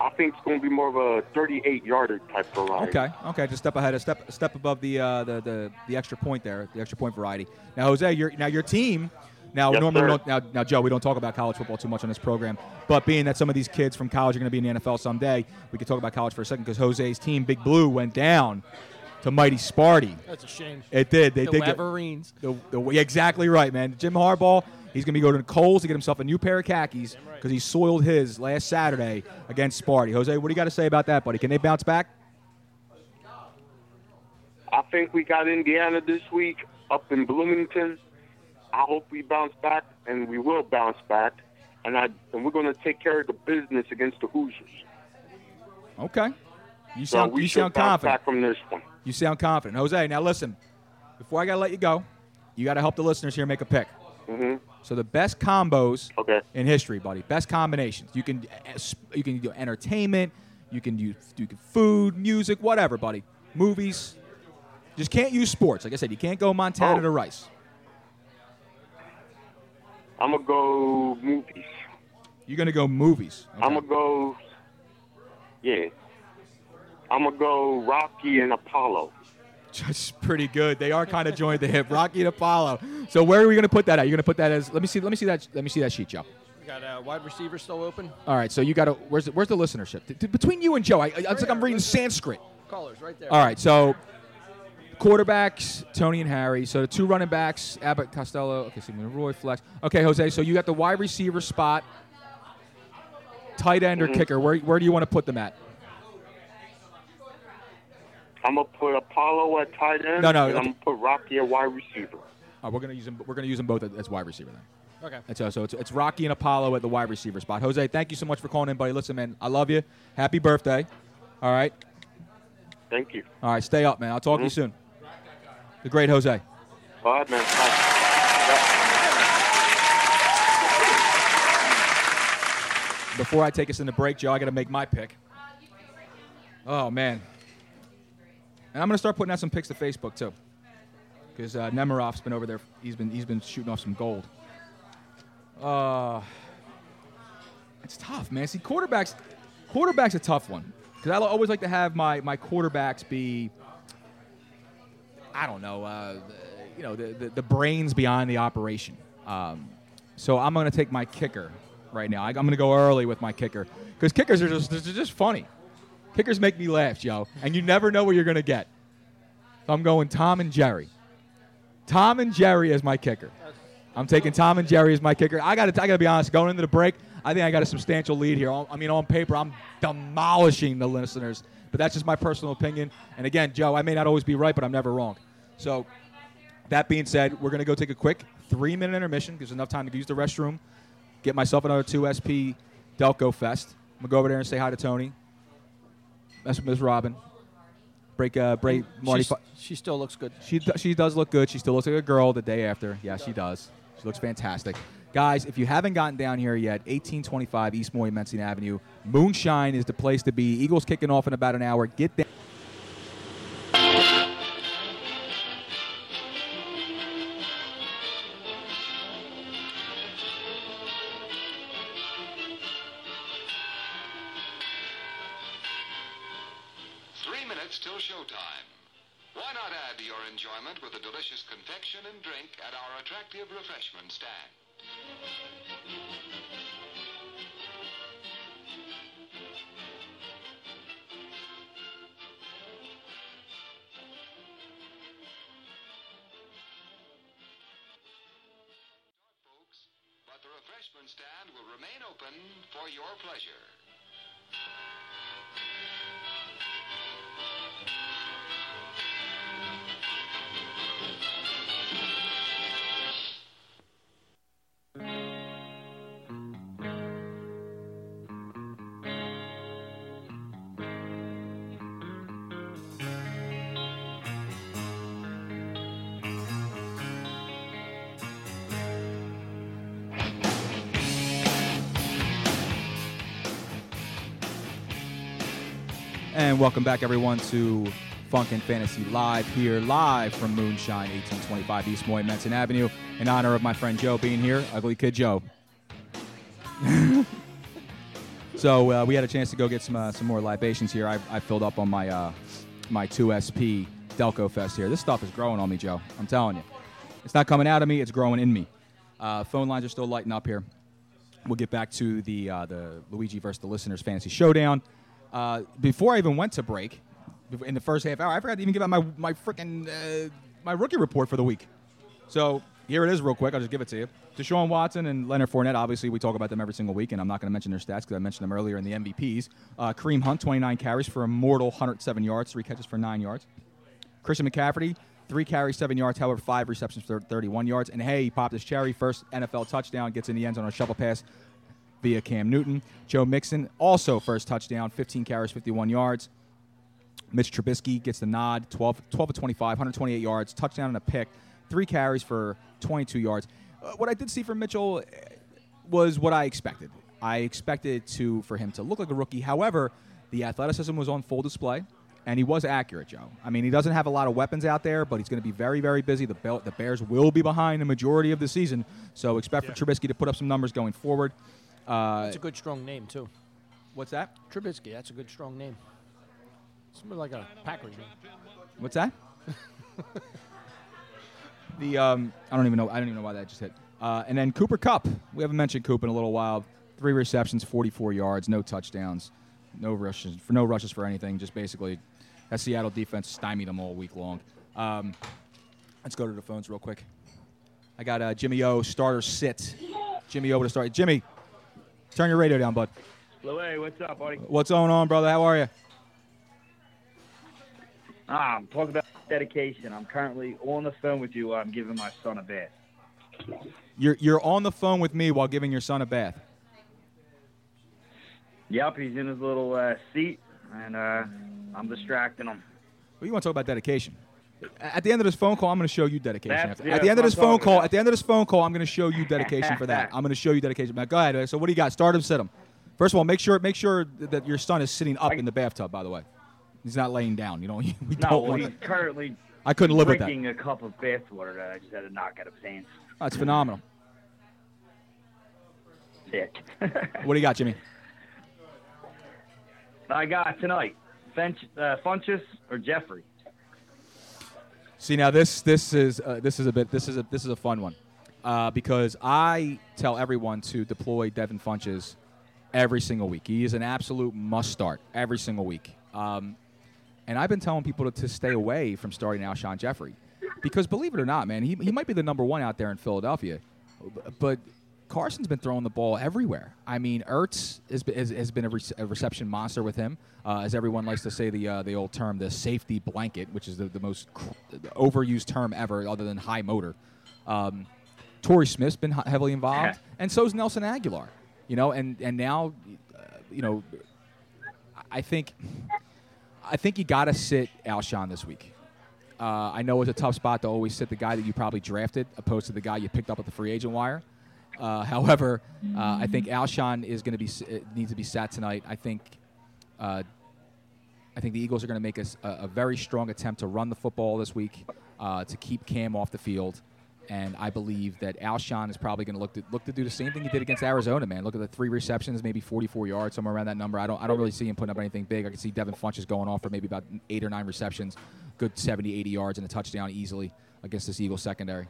I think it's going to be more of a 38-yarder type variety. Okay, okay, just step ahead, a step step above the uh, the, the the extra point there, the extra point variety. Now, Jose, your now your team. Now, Yes, normally we don't. Now, now, Joe, we don't talk about college football too much on this program. But being that some of these kids from college are going to be in the NFL someday, we could talk about college for a second because Jose's team, Big Blue, went down to mighty Sparty. That's a shame. It did. They the did. get- Wolverines. the, the, yeah, exactly right, man. Jim Harbaugh, he's going to be going to Kohl's to get himself a new pair of khakis because he soiled his last Saturday against Sparty. Jose, what do you got to say about that, buddy? Can they bounce back? I think we got Indiana this week up in Bloomington. I hope we bounce back, and we will bounce back. And I and we're going to take care of the business against the Hoosiers. Okay. You So sound we you sound confident. back from this one. You sound confident, Jose. Now listen, before I gotta let you go, you gotta help the listeners here make a pick. Mm-hmm. So the best combos Okay. in history, buddy. Best combinations. You can uh, you can do entertainment. You can do you can food, music, whatever, buddy. Movies. Just can't use sports. Like I said, you can't go Montana Oh. to Rice. I'm gonna go movies. You're gonna go movies. I'm gonna go. Yeah. I'm gonna go Rocky and Apollo. Just pretty good. They are kind of joined the hip. Rocky and Apollo. So where are we gonna put that at? You're gonna put that as. Let me see. Let me see that. Let me see that sheet, Joe. We got a wide receiver still open. All right. So you got to. Where's the, where's the listenership? T- t- between you and Joe, I, I, it's like I'm reading Sanskrit. Callers right there. All right. So quarterbacks, Tony and Harry. So the two running backs, Abbott, Costello. Okay, Sigmund Roy, Flex. Okay, Jose. So you got the wide receiver spot, tight end or Mhm. kicker. Where where do you want to put them at? I'm gonna put Apollo at tight end. No, no, And I'm gonna put Rocky at wide receiver. We're gonna use them. We're gonna use them both as wide receiver then. Okay. And so, so it's, it's Rocky and Apollo at the wide receiver spot. Jose, thank you so much for calling in, buddy. Listen, man, I love you. Happy birthday. All right. Thank you. All right. Stay up, man. I'll talk to you Mhm. soon. The great Jose. All right, man. Bye. Before I take us into break, Joe, I got to make my pick. Oh man. And I'm gonna start putting out some pics to Facebook too, because uh, Nemirov's been over there. He's been he's been shooting off some gold. Uh, it's tough, man. See, quarterbacks, quarterbacks a tough one because I always like to have my my quarterbacks be, I don't know, uh, you know, the, the the brains behind the operation. Um, so I'm gonna take my kicker right now. I, I'm gonna go early with my kicker because kickers are just they're just funny. Kickers make me laugh, Joe, and you never know what you're gonna get. So I'm going Tom and Jerry. Tom and Jerry as my kicker. I'm taking Tom and Jerry as my kicker. I got to I got to be honest. Going into the break, I think I got a substantial lead here. I mean, on paper, I'm demolishing the listeners, but that's just my personal opinion. And again, Joe, I may not always be right, but I'm never wrong. So, that being said, we're gonna go take a quick three-minute intermission. Gives enough time to use the restroom, get myself another two SP Delco Fest. I'm gonna go over there and say hi to Tony. That's Miss Robin. Break, uh, break, Marty. She's- she still looks good. She do- she does look good. She still looks like a girl the day after. Yeah, she does. She looks fantastic. Guys, if you haven't gotten down here yet, 1825 East Moyamensing Avenue. Moonshine is the place to be. Eagles kicking off in about an hour. Get down. Refreshment stand? And welcome back, everyone, to Funk and Fantasy Live here, live from Moonshine, 1825 East Moyamensing Avenue, in honor of my friend Joe being here, Ugly Kid Joe. so uh, we had a chance to go get some uh, some more libations here. I, I filled up on my uh, my 2SP Delco Fest here. This stuff is growing on me, Joe. I'm telling you, it's not coming out of me; it's growing in me. Uh, phone lines are still lighting up here. We'll get back to the uh, the Luigi versus the listeners fantasy showdown. Uh, before I even went to break, in the first half hour, I forgot to even give out my my freaking uh, my rookie report for the week. So here it is, real quick. I'll just give it to you. Deshaun Watson and Leonard Fournette. Obviously, we talk about them every single week, and I'm not going to mention their stats because I mentioned them earlier in the MVPs. Uh, Kareem Hunt, 29 carries for a mortal 107 yards, three catches for nine yards. Christian McCaffrey, three carries, seven yards, however, five receptions for 31 yards. And hey, he popped his cherry, first NFL touchdown, gets in the end zone on a shovel pass via Cam Newton. Joe Mixon, also first touchdown, 15 carries, 51 yards. Mitch Trubisky gets the nod, 12, 12 of 25, 128 yards, touchdown and a pick, three carries for 22 yards. Uh, what I did see from Mitchell uh, was what I expected. I expected to for him to look like a rookie. However, the athleticism was on full display, and he was accurate, Joe. I mean, he doesn't have a lot of weapons out there, but he's going to be very, very busy. The, Bel- the Bears will be behind the majority of the season, so expect for Trubisky to put up some numbers going forward. Uh, That's a good strong name too. What's that? Trubisky. That's a good strong name. Something like a Packers name. What's that? the um, I don't even know. I don't even know why that just hit. Uh, and then Cooper Kupp. We haven't mentioned Coop in a little while. Three receptions, 44 yards, no touchdowns, no rushes for no rushes for anything. Just basically, that Seattle defense stymied them all week long. Um, let's go to the phones real quick. I got uh, Jimmy O starter sit. Jimmy O to start. Jimmy, turn your radio down, bud. Louis, what's up, buddy? What's going on, brother? How are you? Ah, I'm talking about dedication. I'm currently on the phone with you while I'm giving my son a bath. You're you're on the phone with me while giving your son a bath. Yep, he's in his little uh, seat, and uh, I'm distracting him. Well, you want to talk about dedication? At the end of this phone call, I'm going to show you dedication. That's- yeah, at the end of this phone call, about. at the end of this phone call, I'm going to show you dedication for that. I'm going to show you dedication. Now, go ahead. So, what do you got? Start him, sit him. First of all, make sure make sure that your son is sitting up in the bathtub. By the way, he's not laying down. You know, we No, don't well, want he's that. currently I couldn't live with that. drinking a cup of bath water that I just had to knock out of hands. That's phenomenal. Sick. What do you got, Jimmy? I got tonight, Finch, uh, Funchess or Jeffery. See now this this is uh, this is a bit this is a this is a fun one uh, because I tell everyone to deploy Devin Funchess every single week. He is an absolute must start every single week. Um, and I've been telling people to, to stay away from starting Alshon Jeffery because believe it or not, man, he, he might be the number one out there in Philadelphia, but Carson's been throwing the ball everywhere. I mean, Ertz has been, has, has been a, rece- a reception monster with him, uh, as everyone likes to say the uh, the old term, the safety blanket, which is the, the most cr- overused term ever, other than high motor. Um, Torrey Smith's been he- heavily involved, and so's Nelson Agholor. You know, and and now, uh, you know, I think I think you got to sit Alshon this week. Uh, I know it's a tough spot to always sit the guy that you probably drafted, opposed to the guy you picked up at the free agent wire. Uh, however, uh, I think Alshon is going to be uh, needs to be sat tonight. I think uh, I think the Eagles are going to make a very strong attempt to run the football this week uh, to keep Cam off the field. And I believe that Alshon is probably going to look to look to do the same thing he did against Arizona. Man, look at the three receptions, maybe 44 yards, somewhere around that number. I don't I don't really see him putting up anything big. I can see Devin Funchess going off for maybe about eight or nine receptions, good 70, 80 yards and a touchdown easily against this Eagles secondary.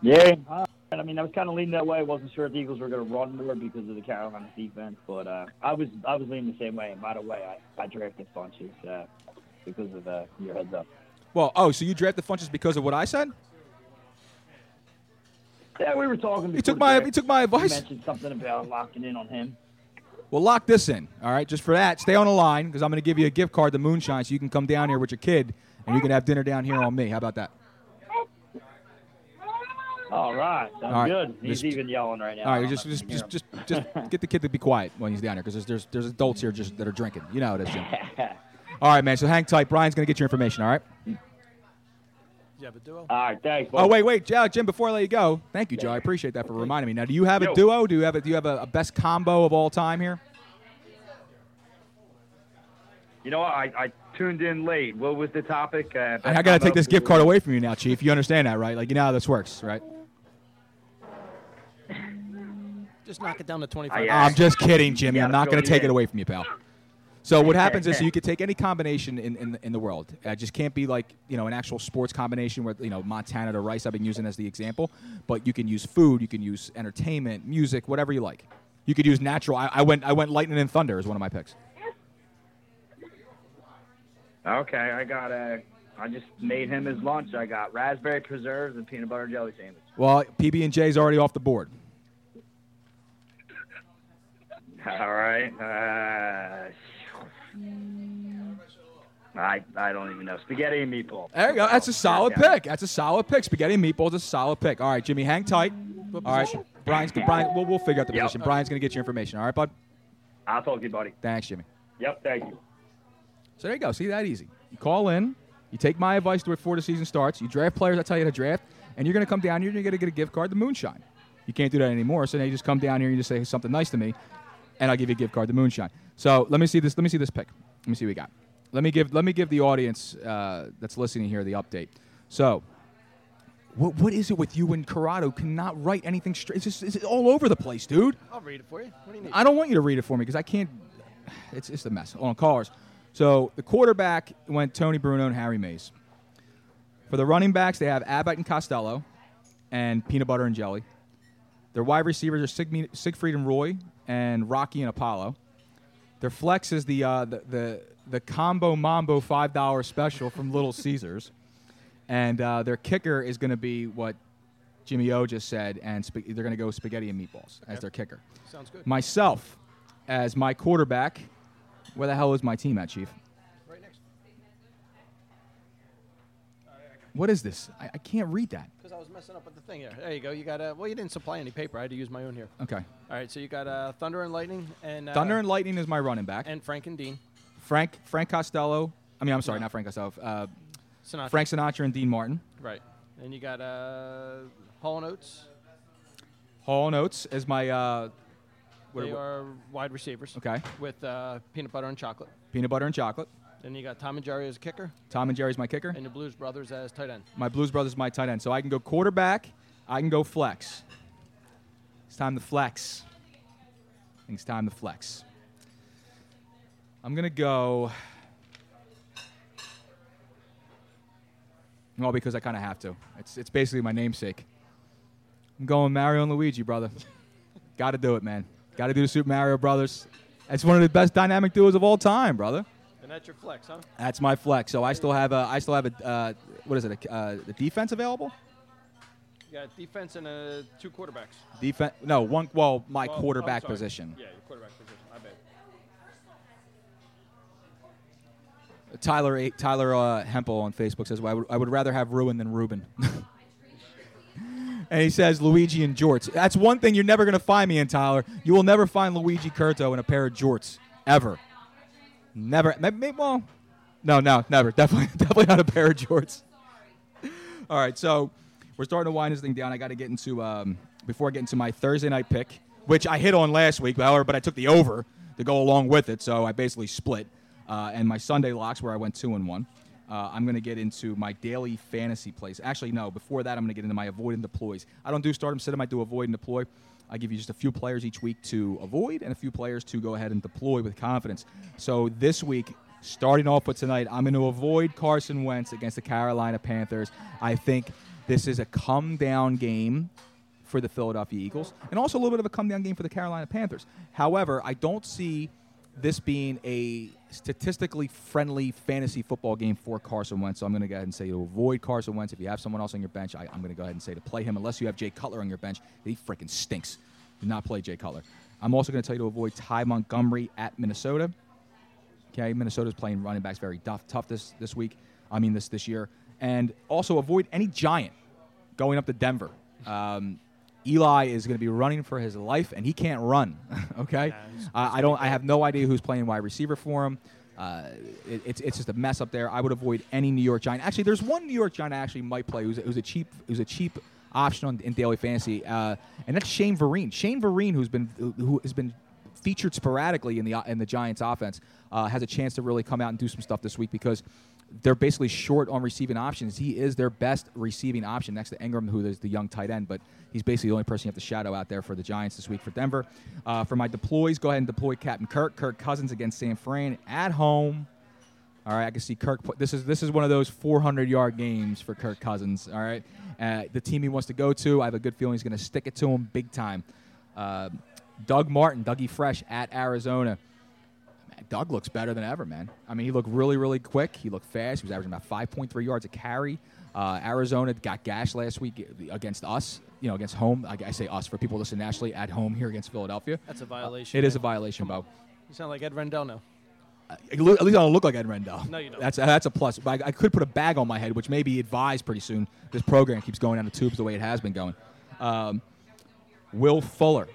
Yeah. Uh, I mean, I was kind of leaning that way. I wasn't sure if the Eagles were going to run more because of the Carolina defense, but uh, I was I was leaning the same way. And by the way, I, I drafted Funchess uh, because of uh, your heads up. Well, oh, so you drafted Funchess because of what I said? Yeah, we were talking. He took my he took my You advice. mentioned something about locking in on him. Well, lock this in, all right? Just for that, stay on the line because I'm going to give you a gift card to Moonshine so you can come down here with your kid and you can have dinner down here on me. How about that? All right, sounds All right. good. He's Just- even yelling right now. All I right, don't just just just, just just get the kid to be quiet when he's down here because there's, there's there's adults here just that are drinking. You know how it is, Jim. all right, man. So hang tight. Brian's going to get your information. All right. You have a duo? All right, thanks. Oh wait, wait, Joe, Jim. Before I let you go, thank you, Joe. I appreciate that for reminding me. Now, do you have a Yo. duo? Do you have a do you have a, a best combo of all time here? You know what? I, I tuned in late. What was the topic? Uh, And I got to take this gift card away from you now, Chief. You understand that, right? Like you know how this works, right? Just knock it down to 25. I, uh, I'm just kidding, Jimmy. I'm not going to take it away from you, pal. So what happens is you could take any combination in, in, in the world. It just can't be like you know an actual sports combination where you know Montana to rice. I've been using as the example, but you can use food, you can use entertainment, music, whatever you like. You could use natural. I, I went I went lightning and thunder as one of my picks. Okay, I got a. I just made him his lunch. I got raspberry preserves and peanut butter jelly sandwich. Well, PB and J's already off the board. All right. Uh, I I don't even know. Spaghetti and meatball. There you go. That's a solid Yeah. pick. That's a solid pick. Spaghetti and meatballs is a solid pick. All right, Jimmy, hang tight. All right, Brian's Brian. We'll, we'll figure out the Yep. position. Brian's going to get your information. All right, bud. I'll talk to you, buddy. Thanks, Jimmy. Yep. Thank you. So there you go. See that easy. You call in, you take my advice before the season starts. You draft players I tell you to draft, and you're going to come down here. and You're going to get a gift card the Moonshine. You can't do that anymore. So now you just come down here and you just say something nice to me, and I'll give you a gift card to Moonshine. So let me see this. Let me see this pick. Let me see what we got. Let me give. Let me give the audience uh, that's listening here the update. So. What, what is it with you and Corrado? Cannot write anything straight. It's just it's all over the place, dude. I'll read it for you. What do you need? I don't want you to read it for me because I can't. It's it's a mess. On callers. So the quarterback went Tony Bruno and Harry Mayes. For the running backs, they have Abbott and Costello, and peanut butter and jelly. Their wide receivers are Sig- Siegfried and Roy, and Rocky and Apollo. Their flex is the, uh, the, the, the, combo mambo $5 special from Little Caesars. And uh, their kicker is going to be what Jimmy O just said, and sp- they're going to go spaghetti and meatballs okay. as their kicker. Sounds good. Myself as my quarterback. Where the hell is my team at, Chief? Right next. What is this? I, I can't read that. Because I was messing up with the thing here. There you go. You got a. well, you didn't supply any paper. I had to use my own here. Okay. All right. So you got uh, Thunder and Lightning and uh, Thunder and Lightning is my running back. and Frank and Dean. Frank Frank Costello. I mean, I'm sorry, not Frank Costello. Uh, Sinatra. Frank Sinatra and Dean Martin. Right. And you got uh, Hall and Oates. Hall and Oates is my uh, what- they are wide receivers. Okay. With uh, peanut butter and chocolate. peanut butter and chocolate. Then you got Tom and Jerry as a kicker, Tom and Jerry's my kicker. and the Blues Brothers as tight end. My Blues Brothers my tight end. So I can go quarterback. I can go flex. It's time to flex. I think it's time to flex. I'm gonna go. Well, because I kind of have to. It's it's basically my namesake. I'm going Mario and Luigi, brother. Got to do it, man. Got to do the Super Mario Brothers. It's one of the best dynamic duos of all time, brother. And that's your flex, huh? That's my flex. So I still have a I still have a uh, what is it? A, uh, the defense available? You got defense and uh, two quarterbacks. Defense? No, one. Well, my Well, oh, quarterback sorry. position. Yeah, your quarterback position. I bet. Tyler Tyler uh, Hempel on Facebook says, well, I, would, "I would rather have Ruin than Ruben." and he says Luigi and jorts. That's one thing you're never going to find me in, Tyler. You will never find Luigi Curto in a pair of jorts ever. Never. Maybe, well, no, no, never. Definitely, definitely not a pair of jorts. All right, so we're starting to wind this thing down. I got to get into um, before I get into my Thursday night pick, which I hit on last week, however, but I took the over to go along with it, so I basically split. Uh, and my Sunday locks, where I went two and one. Uh, I'm going to get into my daily fantasy plays. Actually, no. Before that, I'm going to get into my avoid and deploys. I don't do start 'em, sit. I do avoid and deploy. I give you just a few players each week to avoid and a few players to go ahead and deploy with confidence. So this week, starting off with tonight, I'm going to avoid Carson Wentz against the Carolina Panthers. I think this is a come down game for the Philadelphia Eagles, and also a little bit of a come down game for the Carolina Panthers. However, I don't see this being a statistically friendly fantasy football game for Carson Wentz. So I'm going to go ahead and say to avoid Carson Wentz. If you have someone else on your bench, I, I'm going to go ahead and say to play him unless you have Jay Cutler on your bench. He freaking stinks. Do not play Jay Cutler. I'm also going to tell you to avoid Ty Montgomery at Minnesota. Okay, Minnesota's playing running backs very tough, tough this this week. I mean this this year, and also avoid any giant going up to Denver. Um, Eli is going to be running for his life, and he can't run. okay, uh, I don't. I have no idea who's playing wide receiver for him. Uh, it, it's it's just a mess up there. I would avoid any New York Giant. Actually, there's one New York Giant I actually might play. Who's, who's a cheap who's a cheap option on, in daily fantasy, uh, and that's Shane Vereen. Shane Vereen, who's been who has been featured sporadically in the in the Giants' offense, uh, has a chance to really come out and do some stuff this week because they're basically short on receiving options. He is their best receiving option next to Engram, who is the young tight end, but he's basically the only person you have to shadow out there for the Giants this week for Denver. Uh, for my deploys, go ahead and deploy Captain Kirk. Kirk Cousins against San Fran at home. All right, I can see Kirk. This is this is one of those 400 yard games for Kirk Cousins. All right, uh, the team he wants to go to, I have a good feeling he's going to stick it to him big time. Uh, Doug Martin, Dougie Fresh at Arizona. Doug looks better than ever, man. I mean, he looked really, really quick. He looked fast. He was averaging about 5.3 yards a carry. Uh, Arizona got gashed last week against us. You know, against home. I, I say us for people listening nationally at home here against Philadelphia. That's a Uh, violation. it is a violation, Bo. You sound like Ed Rendell now. At at least I don't look like Ed Rendell. No, you don't. That's that's a plus. But I, I could put a bag on my head, which may be advised pretty soon. This program keeps going down the tubes the way it has been going. Um, Will Fuller.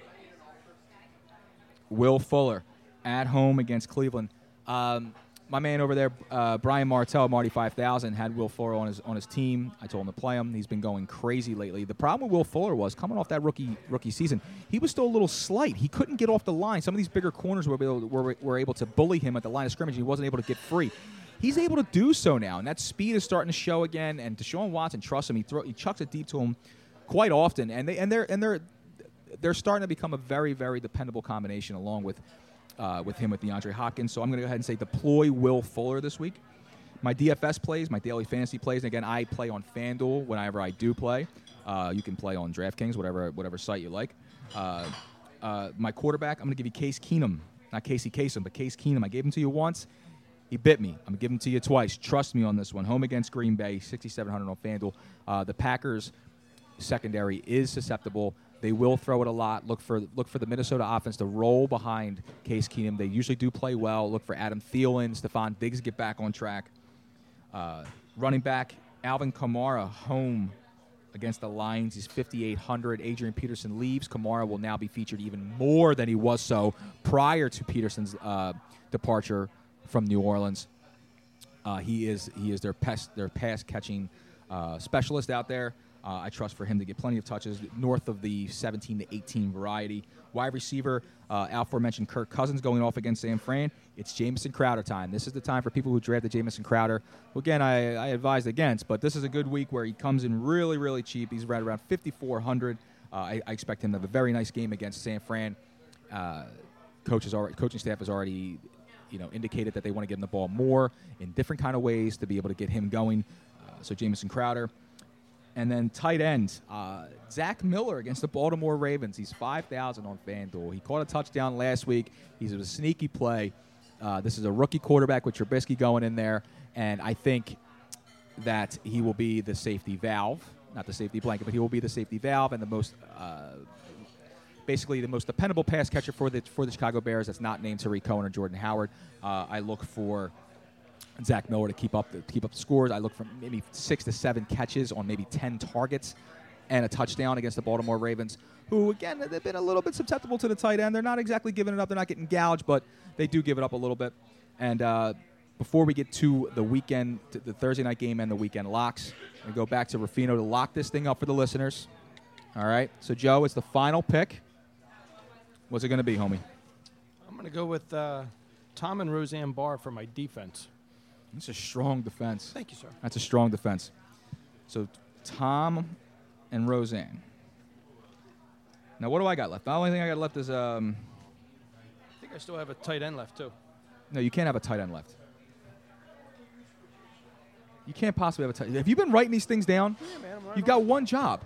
Will Fuller at home against Cleveland. Um, my man over there, uh, Brian Martell, Marty Five Thousand, had Will Fuller on his on his team. I told him to play him. He's been going crazy lately. The problem with Will Fuller was coming off that rookie rookie season, he was still a little slight. He couldn't get off the line. Some of these bigger corners were able, were, were able to bully him at the line of scrimmage. He wasn't able to get free. He's able to do so now, and that speed is starting to show again. And Deshaun Watson trusts him. He throw, he chucks it deep to him quite often, and they and they're and they're they're starting to become a very, very dependable combination along with uh, with him with DeAndre Hopkins. So I'm going to go ahead and say deploy Will Fuller this week. My DFS plays, my daily fantasy plays. And again, I play on FanDuel whenever I do play. Uh, you can play on DraftKings, whatever whatever site you like. Uh, uh, my quarterback, I'm going to give you Case Keenum, not Casey Kasem, but Case Keenum. I gave him to you once. He bit me. I'm to give him to you twice. Trust me on this one. Home against Green Bay, 6,700 on FanDuel. Uh, the Packers secondary is susceptible. They will throw it a lot. Look for look for the Minnesota offense to roll behind Case Keenum. They usually do play well. Look for Adam Thielen, Stefon Diggs get back on track. Uh, running back, Alvin Kamara home against the Lions. He's 5,800. Adrian Peterson leaves. Kamara will now be featured even more than he was so prior to Peterson's uh, departure from New Orleans. Uh, he is he is their pass their pass catching uh, specialist out there. Uh, I trust for him to get plenty of touches north of the 17 to 18 variety. Wide receiver, uh, aforementioned Kirk Cousins going off against San Fran. It's Jamison Crowder time. This is the time for people who drafted Jamison Crowder. Again, I, I advised against, but this is a good week where he comes in really, really cheap. He's right around 5,400. Uh, I, I expect him to have a very nice game against San Fran. Uh, coaches already, coaching staff has already, you know, indicated that they want to get him the ball more in different kind of ways to be able to get him going. Uh, so Jamison Crowder. And then tight end, uh, Zach Miller against the Baltimore Ravens. He's 5,000 on FanDuel. He caught a touchdown last week. He's a sneaky play. Uh, this is a rookie quarterback with Trubisky going in there. And I think that he will be the safety valve, not the safety blanket, but he will be the safety valve and the most, uh, basically the most dependable pass catcher for the for the Chicago Bears. That's not named Tarik Cohen or Jordan Howard. Uh, I look for Zach Miller to keep up the keep up the scores. I look for maybe six to seven catches on maybe ten targets and a touchdown against the Baltimore Ravens, who again they've been a little bit susceptible to the tight end. They're not exactly giving it up. They're not getting gouged, but they do give it up a little bit. And uh, before we get to the weekend, the Thursday night game and the weekend locks, we go back to Rufino to lock this thing up for the listeners. All right. So Joe, it's the final pick. What's it going to be, homie? I'm going to go with uh, Tom and Roseanne Barr for my defense. That's a strong defense. Thank you, sir. That's a strong defense. So Tom and Roseanne. Now, what do I got left? The only thing I got left is um. I think I still have a tight end left too. No, you can't have a tight end left. You can't possibly have a tight. Have you been writing these things down? Yeah, man, I'm You've got one job.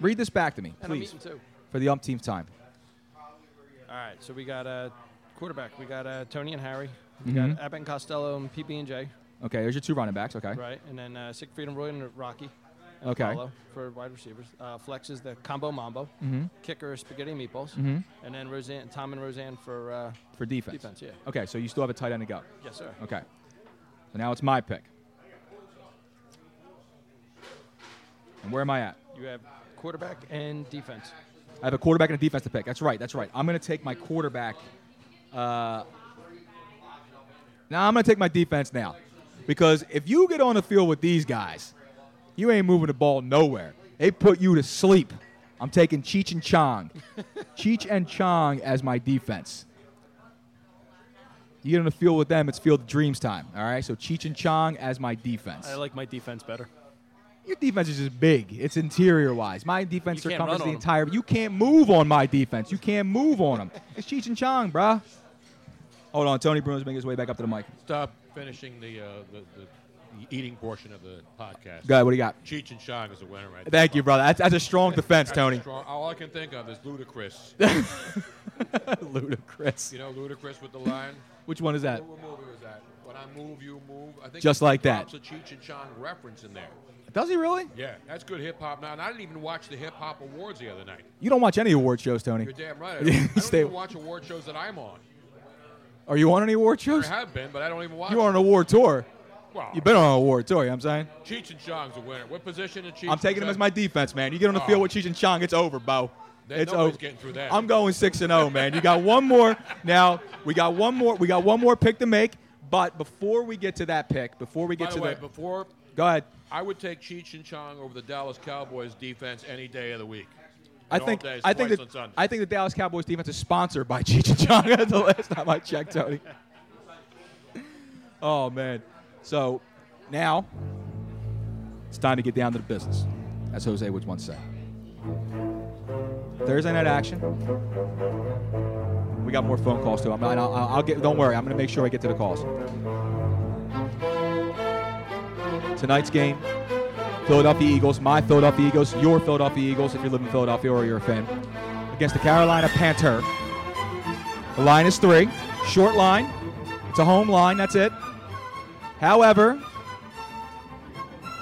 Read this back to me, And please, too. for the umpteenth time. All right, so we got a quarterback. We got uh, Tony and Harry. We Mhm. got Abbott and Costello and PB and J. Okay, there's your two running backs. Okay. Right, and then uh, Siegfried and Roy and Rocky. And Okay. Paulo for wide receivers. Uh, flex is the combo mambo. Mhm. Kicker is spaghetti meatballs. Mhm. And then Roseanne, Tom and Roseanne for uh, For defense. Defense, yeah. Okay, so you still have a tight end to go. Yes, sir. Okay. So now it's my pick. And where am I at? You have quarterback and defense. I have a quarterback and a defense to pick. That's right. That's right. I'm going to take my quarterback. Uh, now I'm going to take my defense now, because if you get on the field with these guys, you ain't moving the ball nowhere. They put you to sleep. I'm taking Cheech and Chong, Cheech and Chong as my defense. You get on the field with them, it's field of dreams time. All right. So Cheech and Chong as my defense. I like my defense better. Your defense is just big. It's interior wise. My defense You circumference the on 'em. entire. You can't move on my defense. You can't move on them. It's Cheech and Chong, bruh. Hold on, Tony Bruno's making his way back up to the mic. Stop finishing the, uh, the, the the eating portion of the podcast. Go ahead, what do you got? Cheech and Chong is a winner right Thank you, brother. That's, that's a strong defense, That's Tony. strong. All I can think of is Ludacris. Ludacris. You know Ludacris with the line? Which one is that? What movie was that? When I move, you move. I think Just like that. drops a Cheech and Chong reference in there. Does he really? Yeah, that's good hip hop. Now, and I didn't even watch the hip hop awards the other night. You don't watch any award shows, Tony. You're damn right. I don't, I don't even watch award shows that I'm on. Are you on any award I have been, but I don't even watch. You are on an award tour. Well, You've been on an award tour, you know what I'm saying? Cheech and Chong's a winner. What position is Cheech? I'm taking him as my defense, man. You get on the Oh. field with Cheech and Chong, it's over, Bo. It's over. getting through that. I'm going six and zero, man. You got one more. Now we got one more. We got one more pick to make. But before we get to that pick, before we By get the to way, the, before go ahead. I would take Cheech and Chong over the Dallas Cowboys defense any day of the week. I think I think that. I think the Dallas Cowboys defense is sponsored by Cheech and Chong. That's the last time I checked, Tony. Oh man. So now it's time to get down to the business, as Jose would once say. Thursday night action. We got more phone calls too. I'm not, I'll, I'll get. Don't worry. I'm going to make sure I get to the calls. Tonight's game, Philadelphia Eagles, my Philadelphia Eagles, your Philadelphia Eagles, if you live in Philadelphia or you're a fan, against the Carolina Panther. The line is three, short line. It's a home line. That's it. However,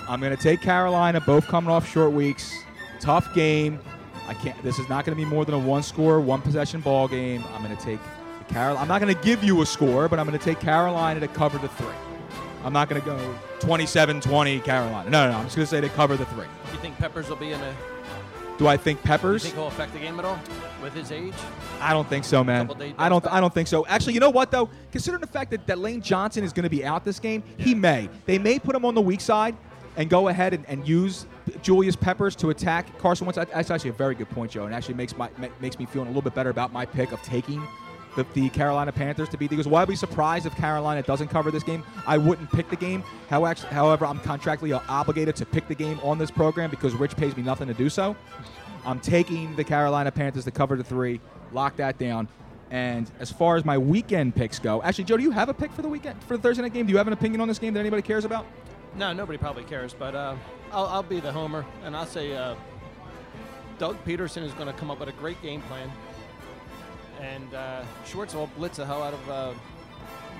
I'm going to take Carolina, both coming off short weeks. Tough game. I can't. This is not going to be more than a one-score, one-possession ball game. I'm going to take Carolina. I'm not going to give you a score, but I'm going to take Carolina to cover the three. I'm not going to go 27-20 Carolina. No, no, no. I'm just going to say they cover the three. Do you think Peppers will be in a? Do I think Peppers? Do you think he'll affect the game at all with his age? I don't think so, man. I don't. I don't think so. Actually, you know what though? Considering the fact that, that Lane Johnson is going to be out this game, he may. They may put him on the weak side and go ahead and, and use Julius Peppers to attack Carson Wentz. That's actually a very good point, Joe, and actually makes my makes me feeling a little bit better about my pick of taking. The, the Carolina Panthers to beat the Eagles. Why be surprised if Carolina doesn't cover this game? I wouldn't pick the game. However, I'm contractually obligated to pick the game on this program because Rich pays me nothing to do so. I'm taking the Carolina Panthers to cover the three, lock that down. And as far as my weekend picks go, actually, Joe, do you have a pick for the weekend for the Thursday night game? Do you have an opinion on this game that anybody cares about? No, nobody probably cares, but uh, I'll, I'll be the homer, and I'll say uh, Doug Pederson is going to come up with a great game plan, and uh, Schwartz will blitz the hell out of uh,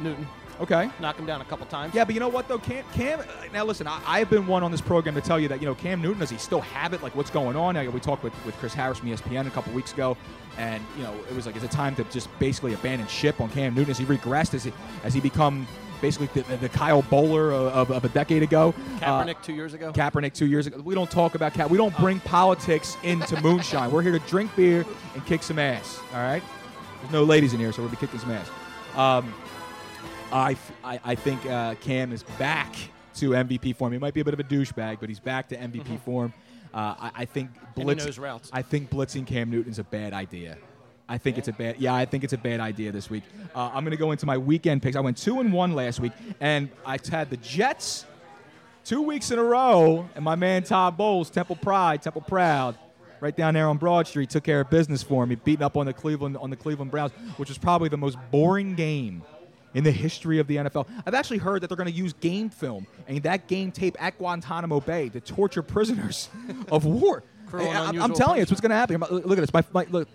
Newton. Okay. Knock him down a couple times. Yeah, but you know what though, Cam? Cam now listen, I, I've been one on this program to tell you that you know Cam Newton does he still have it? Like what's going on? We talked with, with Chris Harris from ESPN a couple weeks ago, and you know it was like is it time to just basically abandon ship on Cam Newton? Has he regressed? Has he has he become basically the, the Kyle Boller of, of a decade ago? Uh, Kaepernick two years ago. Kaepernick two years ago. We don't talk about Cap. We don't bring politics into moonshine. We're here to drink beer and kick some ass. All right. There's no ladies in here, so we'll be kicking some ass. Um, I, f- I, I think uh, Cam is back to MVP form. He might be a bit of a douchebag, but he's back to MVP form. Uh, I, I think blitz. routes. I think blitzing Cam Newton's a bad idea. I think it's a bad. Yeah, I think it's a bad idea this week. Uh, I'm going to go into my weekend picks. I went two and one last week, and I had the Jets two weeks in a row, and my man Todd Bowles, Temple Pride, Temple Proud, right down there on Broad Street, took care of business for me, beating up on the Cleveland on the Cleveland Browns, which was probably the most boring game in the history of the NFL. I've actually heard that they're going to use game film and that game tape at Guantanamo Bay to torture prisoners of war. I- I'm, I'm telling you, it's what's going to happen. Look at this. My, my, look,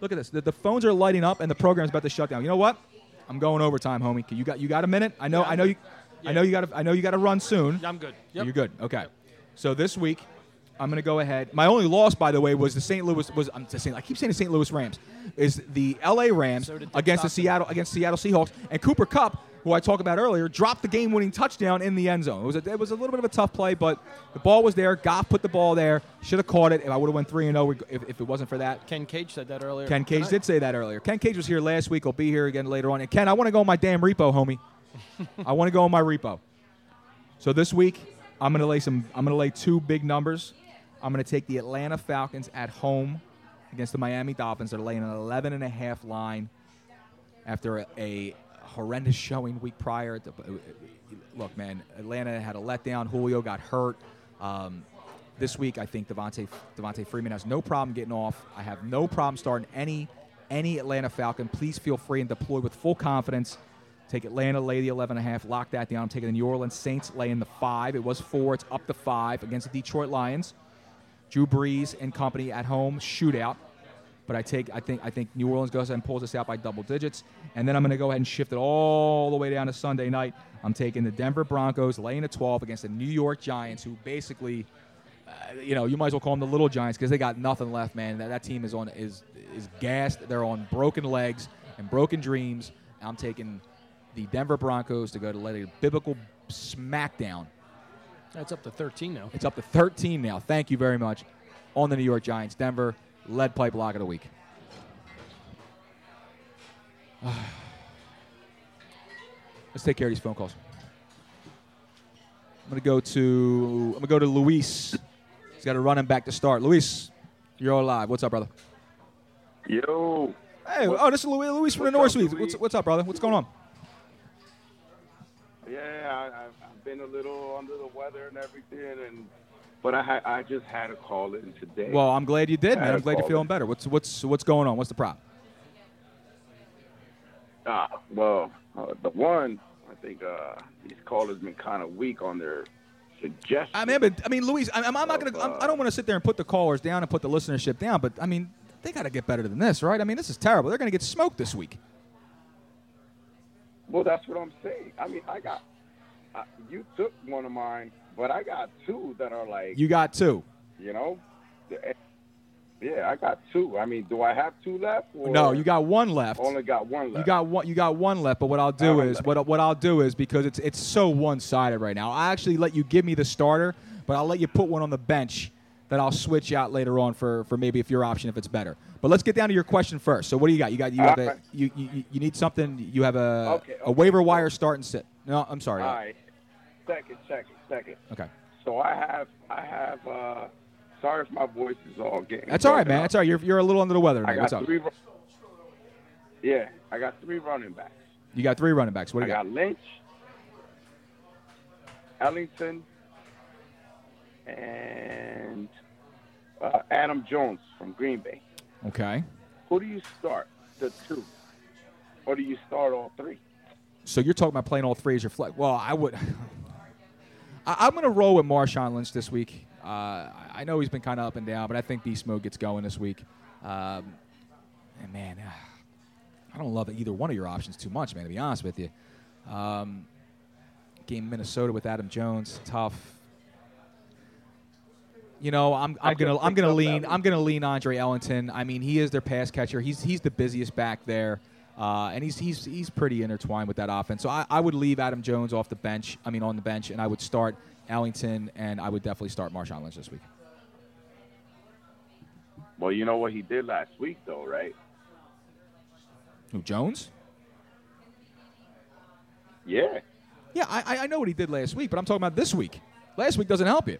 look at this. The, the phones are lighting up, and the program's about to shut down. You know what? I'm going overtime, homie. You got you got a minute? I know. Yeah, I know you. I know you got. I know you got to run soon. I'm good. Yep. You're good. Okay. So this week, I'm going to go ahead. My only loss, by the way, was the St. Louis. Was I'm just saying. I keep saying the St. Louis Rams. Is the L.A. Rams So against the Seattle against Seattle Seahawks and Cooper Kupp, who I talked about earlier, dropped the game-winning touchdown in the end zone. It was a, it was a little bit of a tough play, but the ball was there. Goff put the ball there. Should have caught it. If I would have went three and oh, zero, if, if it wasn't for that. Ken Cage said that earlier. Ken Cage did say that earlier. Ken Cage was here last week. He'll be here again later on. And Ken, I want to go on my damn repo, homie. I want to go on my repo. So this week, I'm gonna lay some. I'm gonna lay two big numbers. I'm gonna take the Atlanta Falcons at home against the Miami Dolphins. They're laying an 11 and a half line after a, a horrendous showing week prior. The- Look, man, Atlanta had a letdown. Julio got hurt. Um, this week, I think Devonta Devonta Freeman has no problem getting off. I have no problem starting any any Atlanta Falcon. Please feel free and deploy with full confidence. Take Atlanta, lay the 11 and a half, lock that down. I'm taking the New Orleans Saints, laying the five. It was four, it's up to five against the Detroit Lions. Drew Brees and company at home, shootout. But I take, I think, I think New Orleans goes ahead and pulls this out by double digits, and then I'm going to go ahead and shift it all the way down to Sunday night. I'm taking the Denver Broncos, laying a 12 against the New York Giants, who basically, uh, you know, you might as well call them the little Giants because they got nothing left, man. That, that team is on is is gassed. They're on broken legs and broken dreams. I'm taking the Denver Broncos to go to let a biblical smackdown. That's up to 13 now. It's up to 13 now. Thank you very much on the New York Giants. Denver lead pipe lock of the week. Let's take care of these phone calls. I'm gonna go to I'm gonna go to Luis. He's got a running back to start. Luis, you're all live. What's up, brother? Yo. Hey, oh, this is Luis, Luis from the North What's up, Suite. What's, what's up, brother? What's going on? Yeah, I, I've- I've been a little under the weather and everything, and but I ha- I just had to call in today. Well, I'm glad you did, man. I'm glad you're feeling in. better. What's what's what's going on? What's the problem? Ah, well, uh, the one I think uh, these callers been kind of weak on their suggestions. I mean, but I mean, Luis, I, I'm, I'm not gonna. I'm, I don't want to sit there and put the callers down and put the listenership down, but I mean, they got to get better than this, right? I mean, this is terrible. They're gonna get smoked this week. Well, that's what I'm saying. I mean, I got you took one of mine, but I got two that are like You got two. you know, eh, Yeah, I got two. I mean, do I have two left? Or No, you got one left. Only got one left. You got one. You got one left. But what I'll do is left. what what I'll do is because it's it's so one sided right now. I actually let you give me the starter, but I'll let you put one on the bench that I'll switch out later on for for maybe if your option if it's better. But let's get down to your question first. So what do you got? You got you have a, you, you you need something. You have a Okay, a waiver wire start and sit. No, I'm sorry. All right. Second, second, second. Okay. So I have, I have. uh Sorry if my voice is all getting. That's all right, man. up. That's all right. You're you're a little under the weather. I got What's up? three. ru- Yeah, I got three running backs. You got three running backs. What do you got? got Lynch, Ellington, and uh, Aaron Jones from Green Bay. Okay. Who do you start? The two, or do you start all three? So you're talking about playing all three as your flex. Well, I would. I, I'm going to roll with Marshawn Lynch this week. Uh, I- know he's been kind of up and down, but I think Beast Mode gets going this week. Um, and man, I don't love either one of your options too much, man. To be honest with you, um, game Minnesota with Aaron Jones, tough. You know, I'm, I'm gonna I'm gonna lean I'm gonna lean Andre Ellington. I mean, he is their pass catcher. He's he's the busiest back there, uh, and he's he's he's pretty intertwined with that offense. So I, I would leave Aaron Jones off the bench. I mean, on the bench, and I would start Ellington, and I would definitely start Marshawn Lynch this week. Well, you know what he did last week, though, right? Who Jones? Yeah. Yeah, I I- I know what he did last week, but I'm talking about this week. Last week doesn't help you.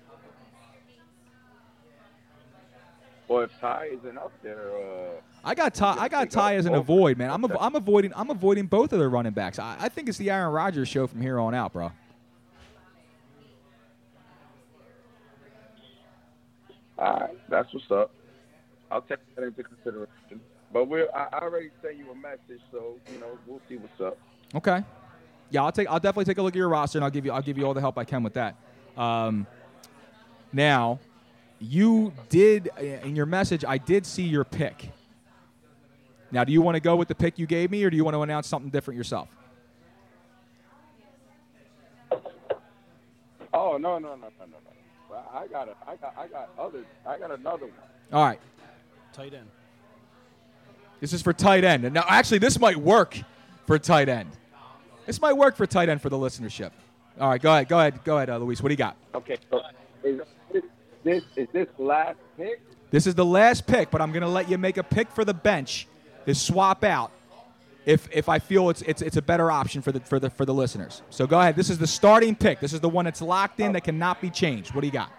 If Ty isn't up there, uh, I got Ty. I got Ty as an avoid, man. I'm, av- I'm avoiding. I'm avoiding both of their running backs. I, I think it's the Aaron Rodgers show from here on out, bro. all right, that's what's up. I'll take that into consideration. But we're, I I already sent you a message, so you know we'll see what's up. Okay. Yeah, I'll take. I'll definitely take a look at your roster, and I'll give you. I'll give you all the help I can with that. Um, now, you did in your message. I did see your pick. Now, do you want to go with the pick you gave me, or do you want to announce something different yourself? Oh no no no no no no! I got a, I got I got other I got another one. All right. Tight end. This is for tight end. And now, actually, this might work for tight end. This might work for tight end for the listenership. All right, go ahead, go ahead, go ahead, uh, Luis. What do you got? Okay, so is this, this is this last pick? This is the last pick, but I'm going to let you make a pick for the bench to swap out if if I feel it's it's it's a better option for the for the for the listeners. So go ahead. This is the starting pick. This is the one that's locked in that cannot be changed. What do you got?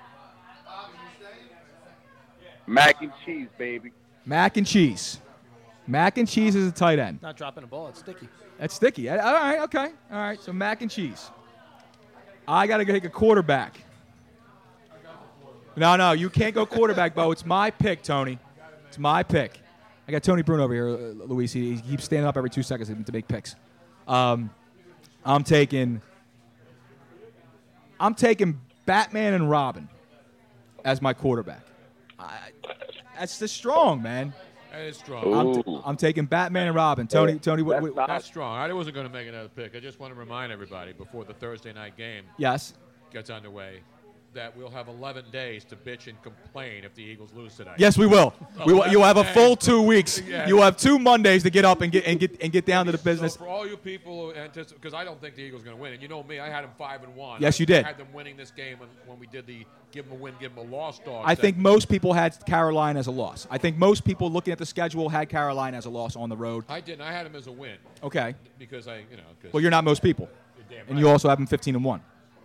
Mac and cheese, baby. Mac and cheese. Mac and cheese is a tight end. Not dropping a ball. It's sticky. That's sticky. All right, okay. All right, so mac and cheese. I got to take a quarterback. No, no, you can't go quarterback, Bo. It's my pick, Tony. It's my pick. I got Tony Bruno over here, uh, Luis. He, he keeps standing up every two seconds to make picks. Um, I'm taking. I'm taking Batman and Robin as my quarterback. I, that's the strong, man. That is strong. I'm, t- I'm taking Batman and Robin. Tony, Tony, what, what, That's strong. I wasn't going to make another pick. I just want to remind everybody before the Thursday night game yes. gets underway that we'll have 11 days to bitch and complain if the Eagles lose tonight. Yes, we will. We will. You'll have a full two weeks. Yeah. You will have two Mondays to get up and get and get and get down to the business. So for all you people who anticipate, because I don't think the Eagles are going to win, and you know me, I had them five and one. Yes, you did. I had them winning this game when, we did the give them a win, give them a loss dog. I think most people had Carolina as a loss. I think most people looking at the schedule had Carolina as a loss on the road. I didn't. I had them as a win. Okay. Because I, you know. Well, you're not most people, and you also have them 15 and one.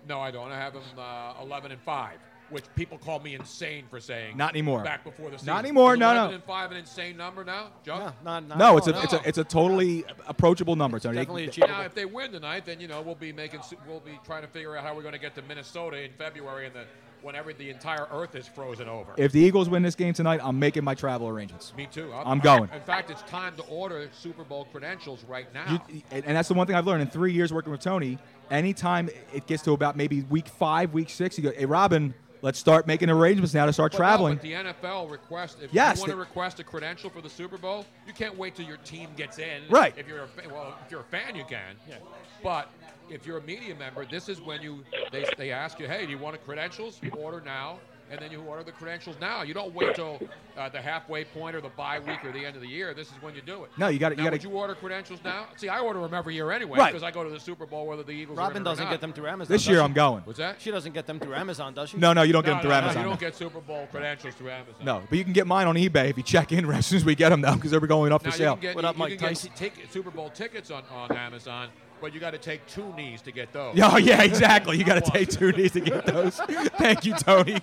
No, I don't. I have them uh, 11 and five, which people call me insane for saying. Not anymore. Back before the season. Not anymore, Is no, 11 no. and five, an insane number now, Joe. not, No, it's a it's a it's a totally approachable number, Tony. Now, if they win tonight, then you know we'll be making we'll be trying to figure out how we're going to get to Minnesota in February, and the whenever the entire Earth is frozen over. If the Eagles win this game tonight, I'm making my travel arrangements. Me too. I'm going. In fact, it's time to order Super Bowl credentials right now. You, and, and that's the one thing I've learned in three years working with Tony. Anytime it gets to about maybe week five, week six, you go, "Hey, Robin, let's start making arrangements now to start But no, traveling." but the NFL request if Yes, you want to request a credential for the Super Bowl, you can't wait till your team gets in. Right. If you're a well, if you're a fan, you can. Yeah. But if you're a media member, this is when you they, they ask you, hey, do you want a credentials? Order now. And then you order the credentials now. You don't wait till uh, the halfway point or the bye week or the end of the year. This is when you do it. No, you gotta- you gotta- Would you order credentials now? See, I order them every year anyway Right. because I go to the Super Bowl whether the Eagles. are Robin in doesn't not. get them through Amazon. This year? I'm going. What's that? She doesn't get them through Amazon, does she? No, no, you don't get No, them through no, no, Amazon. you don't get Super Bowl credentials through Amazon. No, but you can get mine on eBay if you check in as soon as we get them, though, because they're going up for Now, sale. You can get, you, you can get tick- Super Bowl tickets on, on Amazon, but you got to take two knees to get those. Oh yeah, exactly. You got to take two knees to get those. Thank you, Tony.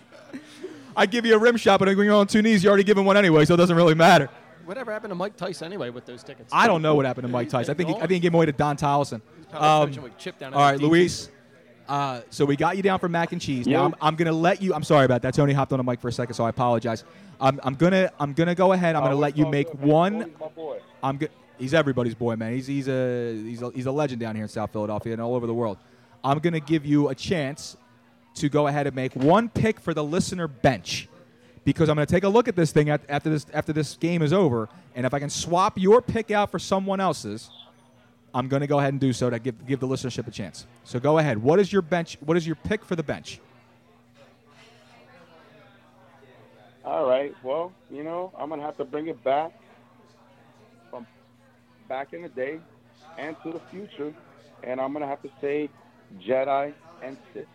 I give you a rim shot, but when you're on two knees, you're already given one anyway, so it doesn't really matter. Whatever happened to Mike Tice anyway with those tickets? I don't know what happened to Mike Tyson. I think he, I think he gave him away to Don Tolleson. Um, coaching with Chip down at all right, the Luis. Uh, so we got you down for mac and cheese. Now Yeah. I'm, I'm gonna let you. I'm sorry about that. Tony hopped on the mic for a second, so I apologize. I'm, I'm gonna I'm gonna go ahead. I'm gonna let you make one. My boy. I'm good. He's everybody's boy, man. He's he's a he's a, he's a legend down here in South Philadelphia and all over the world. I'm gonna give you a chance to go ahead and make one pick for the listener bench because I'm gonna take a look at this thing after this after this game is over, and if I can swap your pick out for someone else's, I'm gonna go ahead and do so to give give the listenership a chance. So go ahead. What is your bench? What is your pick for the bench? All right. Well, you know, I'm gonna have to bring it back back in the day and to the future, and I'm gonna have to say Jedi and Sith.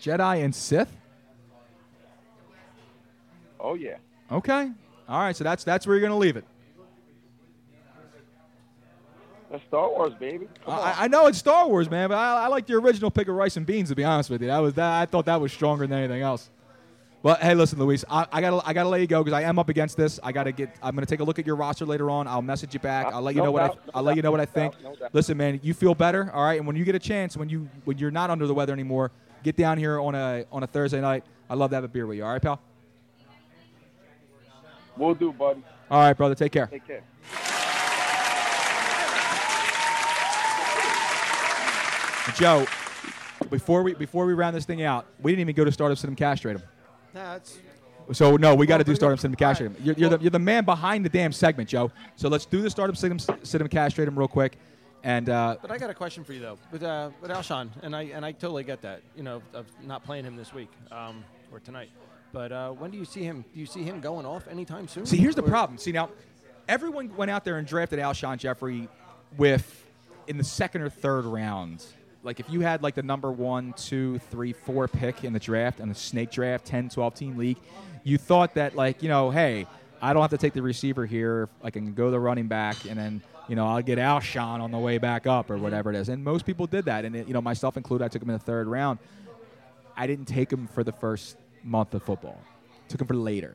Jedi and Sith. Oh yeah. Okay. All right. So that's that's where you're gonna leave it. That's Star Wars, baby. I, I know it's Star Wars, man, but I, I like the original pick of rice and beans. To be honest with you, that was that. I thought that was stronger than anything else. But hey, listen, Luis, I, I gotta I gotta let you go because I am up against this. I gotta get. I'm gonna take a look at your roster later on. I'll message you back. Ah, I'll let you No know what I no I'll let you know what I doubt, think. no doubt. Listen, man, you feel better, all right. And when you get a chance, when you when you're not under the weather anymore, get down here on a on a Thursday night. I'd love to have a beer with you. All right, pal. We'll do, buddy. All right, brother. Take care. Take care. Joe, before we before we round this thing out, we didn't even go to Stardom Cinema Castrate him. Nah, it's So no, we got to do Stardom Cinema Castrate him. You're, you're, the, you're the man behind the damn segment, Joe. So let's do the Stardom Cinema, Cinema Castrate him real quick. And uh, But I got a question for you though, with uh, with Alshon, and I and I totally get that. You know, of not playing him this week um, or tonight. But uh, when do you see him? Do you see him going off anytime soon? see, here's the Or- problem. See now, everyone went out there and drafted Alshon Jeffery with in the second or third round. Like if you had like the number one, two, three, four pick in the draft and the snake draft, 10, 12 team league, you thought that like, you know, hey, I don't have to take the receiver here. I can go the running back and then, you know, I'll get Alshon on the way back up or mm-hmm. whatever it is. And most people did that. And, it, you know, myself included, I took him in the third round. I didn't take him for the first month of football. Took him for later.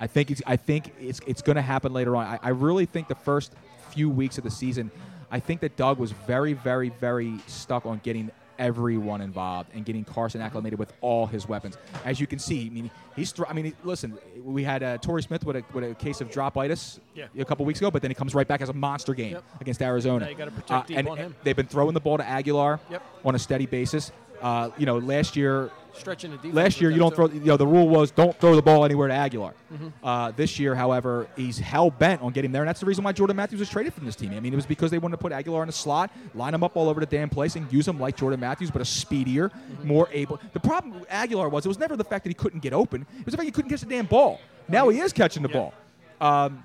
I think it's I think it's it's going to happen later on. I, I really think the first few weeks of the season, I think that Doug was very very very stuck on getting everyone involved and getting Carson acclimated with all his weapons. As you can see, I mean he's I mean listen, we had uh, Torrey Smith with a with a case of dropitis Yeah. a couple weeks ago, but then he comes right back as a monster game Yep. against Arizona. Yeah, you gotta protect deep and on him. They've been throwing the ball to Agholor Yep. on a steady basis. Uh, you know, last year Stretching the defense Last year, you don't throw. You know, the rule was don't throw the ball anywhere to Agholor. Mhm. Uh, this year, however, he's hell bent on getting there, and that's the reason why Jordan Matthews was traded from this team. I mean, it was because they wanted to put Agholor in the slot, line him up all over the damn place, and use him like Jordan Matthews, but a speedier, Mm-hmm. more able. The problem with Agholor was it was never the fact that he couldn't get open; it was the fact he couldn't catch the damn ball. Now he is catching the ball. Um,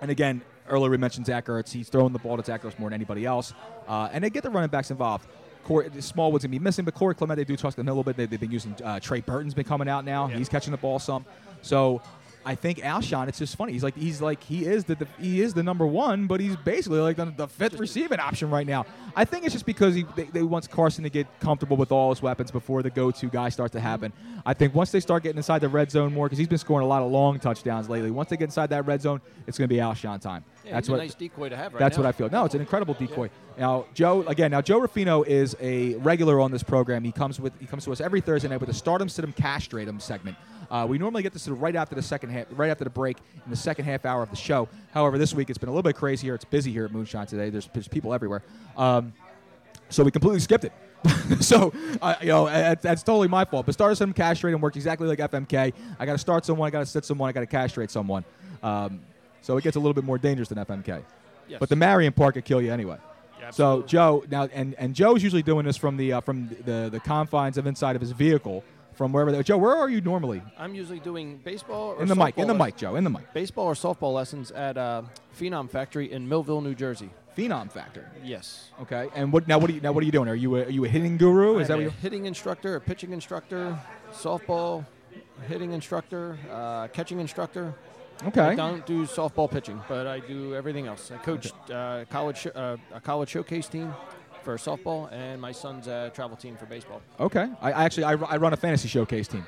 and again, earlier we mentioned Zach Ertz. He's throwing the ball to Zach Ertz more than anybody else. Uh, and they get the running backs involved. Corey, Smallwood's going to be missing, but Corey Clement, they do trust him a little bit. They, they've been using uh, Trey Burton's been coming out now. He's catching the ball some. So I think Alshon, it's just funny. He's like he's like he is the, the he is the number one, but he's basically like the, the fifth receiving option right now. I think it's just because he they, they want Carson to get comfortable with all his weapons before the go-to guy starts to happen. I think once they start getting inside the red zone more, because he's been scoring a lot of long touchdowns lately. Once they get inside that red zone, it's going to be Alshon time. Yeah, that's he's a what nice decoy to have right That's now. what I feel. No, it's an incredible decoy. Now, Joe, again, now Joe Rufino is a regular on this program. He comes with he comes to us every Thursday night with a Stardom Sit 'em Castrate 'em segment. Uh, we normally get this right after the second half, right after the break in the second half hour of the show. However, this week it's been a little bit crazier. It's busy here at Moonshine today. There's, there's people everywhere, um, so we completely skipped it. so uh, you know that- that's totally my fault. But Stardom Sit 'em Castrate 'em worked exactly like FMK. I got to start someone, I got to sit someone, I got to castrate someone. Um, so it gets a little bit more dangerous than FMK. Yes. But the Marion part could kill you anyway. Yeah, so. Joe now and, and Joe's usually doing this from the uh, from the, the confines of inside of his vehicle from wherever. They, Joe, where are you normally? I'm usually doing baseball or In the mic, in the mic, Joe, in the mic. Baseball or softball lessons at uh, Phenom Factory in Millville, New Jersey. Phenom Factory. Yes. Okay. And what now? What are you now? What are you doing? Are you a, are you a hitting guru? Is that I'm what a you? hitting instructor, a pitching instructor, softball hitting instructor, uh, catching instructor. Okay. I don't do softball pitching, but I do everything else. I coach uh, college sh- uh, a college showcase team for softball, and my son's uh, travel team for baseball. Okay. I, I actually I, ru- I run a fantasy showcase team.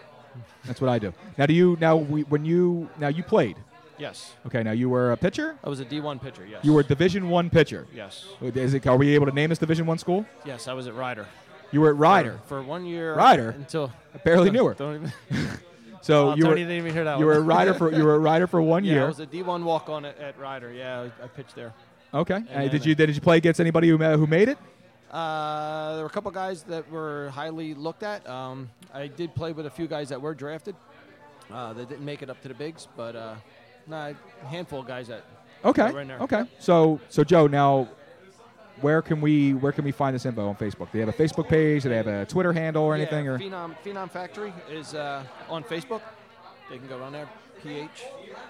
That's what I do. Now, do you now we, when you now you played? Yes. Okay. Now you were a pitcher. I was a D1 pitcher. Yes. You were a Division One pitcher. Yes. Is it? Are we able to name this Division One school? Yes, I was at Rider. You were at Rider. for, for one year. Rider. until I barely knew her. Don't even. So Oh, you Tony were didn't even hear that you one. were a rider for you were a rider for one yeah, year. I was a D1 walk on at, at Rider. Yeah, I, I pitched there. okay. And did you did you play against anybody who who made it? Uh, there were a couple guys that were highly looked at. Um, I did play with a few guys that were drafted. Uh, that didn't make it up to the bigs, but uh, nah, a handful of guys that Okay. that were in there. Okay. So so Joe, now where can we where can we find this info on Facebook? Do they have a Facebook page? Do they have a Twitter handle or anything? yeah, or Phenom, Phenom Factory is uh, on Facebook. They can go on there. P H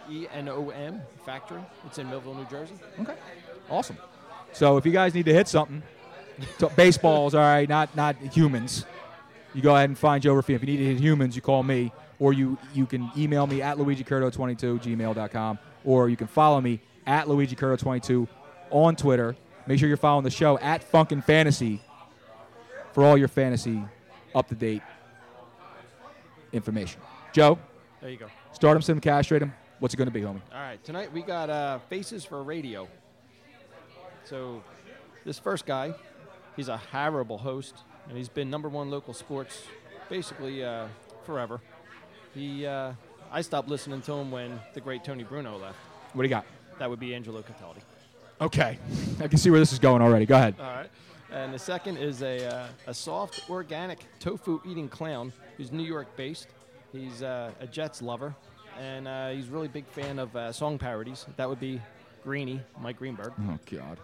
E N O M Factory. It's in Millville, New Jersey. Okay. Awesome. So if you guys need to hit something, so baseballs, all right, not not humans. You go ahead and find Joe Rufino. If you need to hit humans, you call me, or you you can email me at luigicurto22 gmail.com, or you can follow me at luigicurto22 on Twitter. Make sure you're following the show at Funkin' Fantasy for all your fantasy up to date information. Joe, There you go. start him, sim, castrate him. What's it going to be, homie? All right, tonight we got uh, Faces for Radio. So, this first guy, he's a horrible host, and he's been number one local sports basically uh, forever. He, uh, I stopped listening to him when the great Tony Bruno left. What do you got? That would be Angelo Cataldi. Okay. I can see where this is going already. Go ahead. All right. And the second is a, uh, a soft, organic tofu eating clown who's New York based. He's uh, a Jets lover, and uh, he's a really big fan of uh, song parodies. That would be Greeny, Mike Greenberg. Oh, God.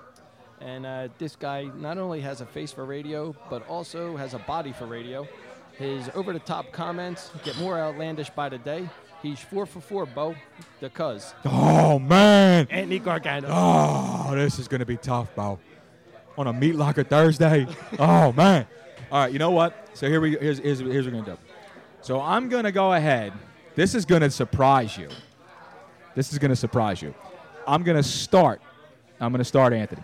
And uh, this guy not only has a face for radio, but also has a body for radio. His over the top comments get more outlandish by the day. He's four for four, Bo, the cuz. Oh, man. Anthony Gargano. Oh, this is going to be tough, Bo. On a meat locker Thursday. oh, man. All right, you know what? So here we here's here's, here's what we're going to do. So I'm going to go ahead. This is going to surprise you. This is going to surprise you. I'm going to start. I'm going to start Anthony.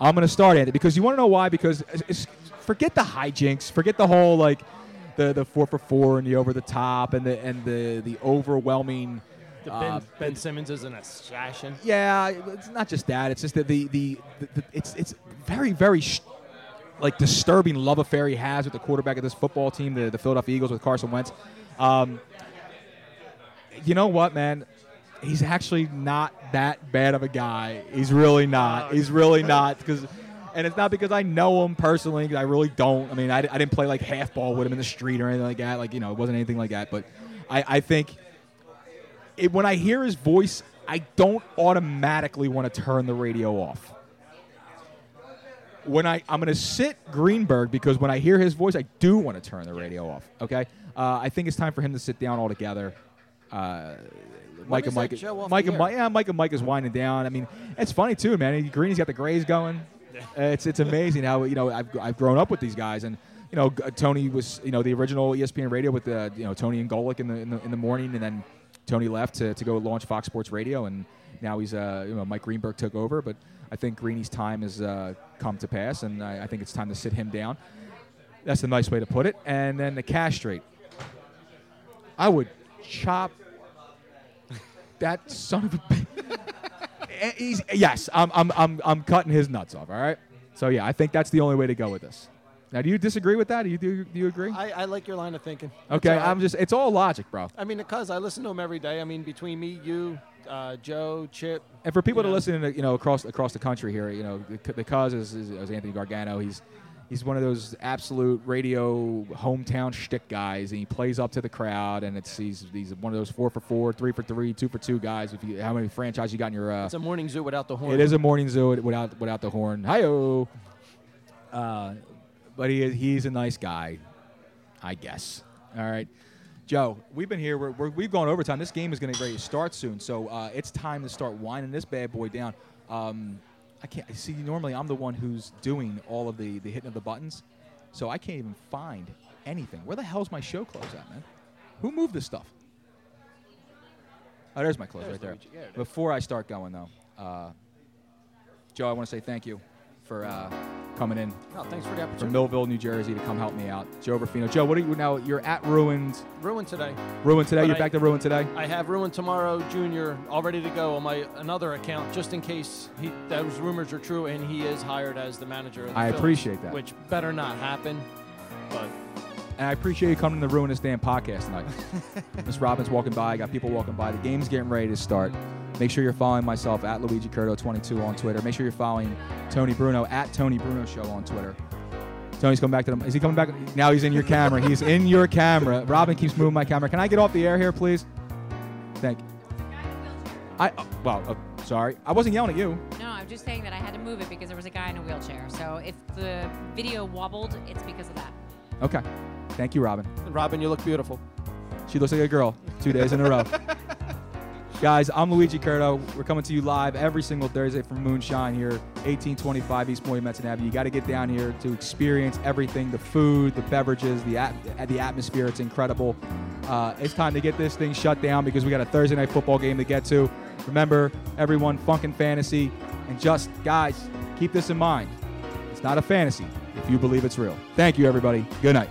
I'm going to start Anthony because you want to know why? Because it's, it's- forget the hijinks, forget the whole like the the four for four and the over the top and the and the the overwhelming. The uh, ben, ben Simmons is an assassin. yeah, it's not just that. It's just that the the, the, the it's it's very very sh- like disturbing love affair he has with the quarterback of this football team, the, the Philadelphia Eagles with Carson Wentz. Um, you know what, man? He's actually not that bad of a guy. He's really not. He's really not because. And it's not because I know him personally. 'cause I really don't. I mean, I, I didn't play like half ball with him in the street or anything like that. Like you know, it wasn't anything like that. But I, I think it, when I hear his voice, I don't automatically want to turn the radio off. When I I'm going to sit Greenberg because when I hear his voice, I do want to turn the radio off. Okay, uh, I think it's time for him to sit down altogether. Uh, Mike and Mike, Mike and? Mike, yeah, Mike and Mike is winding down. I mean, it's funny too, man. Greeny's got the Grays going. Uh, it's it's amazing how you know I've I've grown up with these guys and. You know, Tony was you know the original ESPN radio with the you know Tony and Golic in the in the, in the morning, and then Tony left to, to go launch Fox Sports Radio, and now he's uh, you know Mike Greenberg took over. But I think Greeny's time has uh, come to pass, and I, I think it's time to sit him down. That's a nice way to put it. And then the castrate. I would chop that son of a. Eh, He's, yes, I'm, I'm, I'm, I'm cutting his nuts off. All right. So yeah, I think that's the only way to go with this. Now, do you disagree with that? Do you do, do you agree? I, I like your line of thinking. Okay. I'm just. It's all logic, bro. I mean, because I listen to him every day. I mean, between me, you, uh, Joe, Chip. And for people you to know, listen, to, you know, across across the country here, you know, the, the cuz is, is, is Anthony Gargano. He's he's one of those absolute radio hometown shtick guys, and he plays up to the crowd. And it's he's he's one of those four for four, three for three, two for two guys. If you how many franchise you got in your uh, It's a morning zoo without the horn. It is a morning zoo without without the horn. Hi-oh. Uh, but he is, he's a nice guy, I guess. All right. Joe, we've been here. We're, we're, we've gone overtime. This game is going to start soon, so uh, it's time to start winding this bad boy down. Um, I can't see. Normally, I'm the one who's doing all of the the hitting of the buttons, so I can't even find anything. Where the hell's my show clothes at, man? Who moved this stuff? Oh, there's my clothes There's right there. Luigi. Yeah, it is. Before I start going though, uh, Joe, I want to say thank you for uh, coming in No, thanks for the from opportunity. Millville, New Jersey, to come help me out. Joe Rufino. Joe, what are you now? You're at Ruined. Ruin today. Ruin today. But You're I- back to Ruin today. I have Ruin tomorrow, Junior, all ready to go on my another account, just in case he, those rumors are true and he is hired as the manager. Of the I Phillies, appreciate that. Which better not happen, but And I appreciate you coming to the Ruin This Damn podcast tonight. Miss Robbins walking by. I got people walking by. The game's getting ready to start. Make sure you're following myself at Luigi Curto22 on Twitter. Make sure you're following Tony Bruno at Tony Bruno Show on Twitter. Tony's coming back to them. Is he coming back? Now he's in your camera. He's in your camera. Robin keeps moving my camera. Can I get off the air here, please? Thank you. I uh, well, uh, sorry. I wasn't yelling at you. No, I'm just saying that I had to move it because there was a guy in a wheelchair. So if the video wobbled, it's because of that. Okay. Thank you, Robin. Robin, you look beautiful. She looks like a girl two days in a row. Guys, I'm Luigi Curto. We're coming to you live every single Thursday from Moonshine here, 1825 East Moyamensing Avenue. You got to get down here to experience everything the food, the beverages, the, at- the atmosphere. It's incredible. Uh, it's time to get this thing shut down because we got a Thursday night football game to get to. Remember, everyone, Funkin' Fantasy. And just, guys, keep this in mind. It's not a fantasy if you believe it's real. Thank you, everybody. Good night.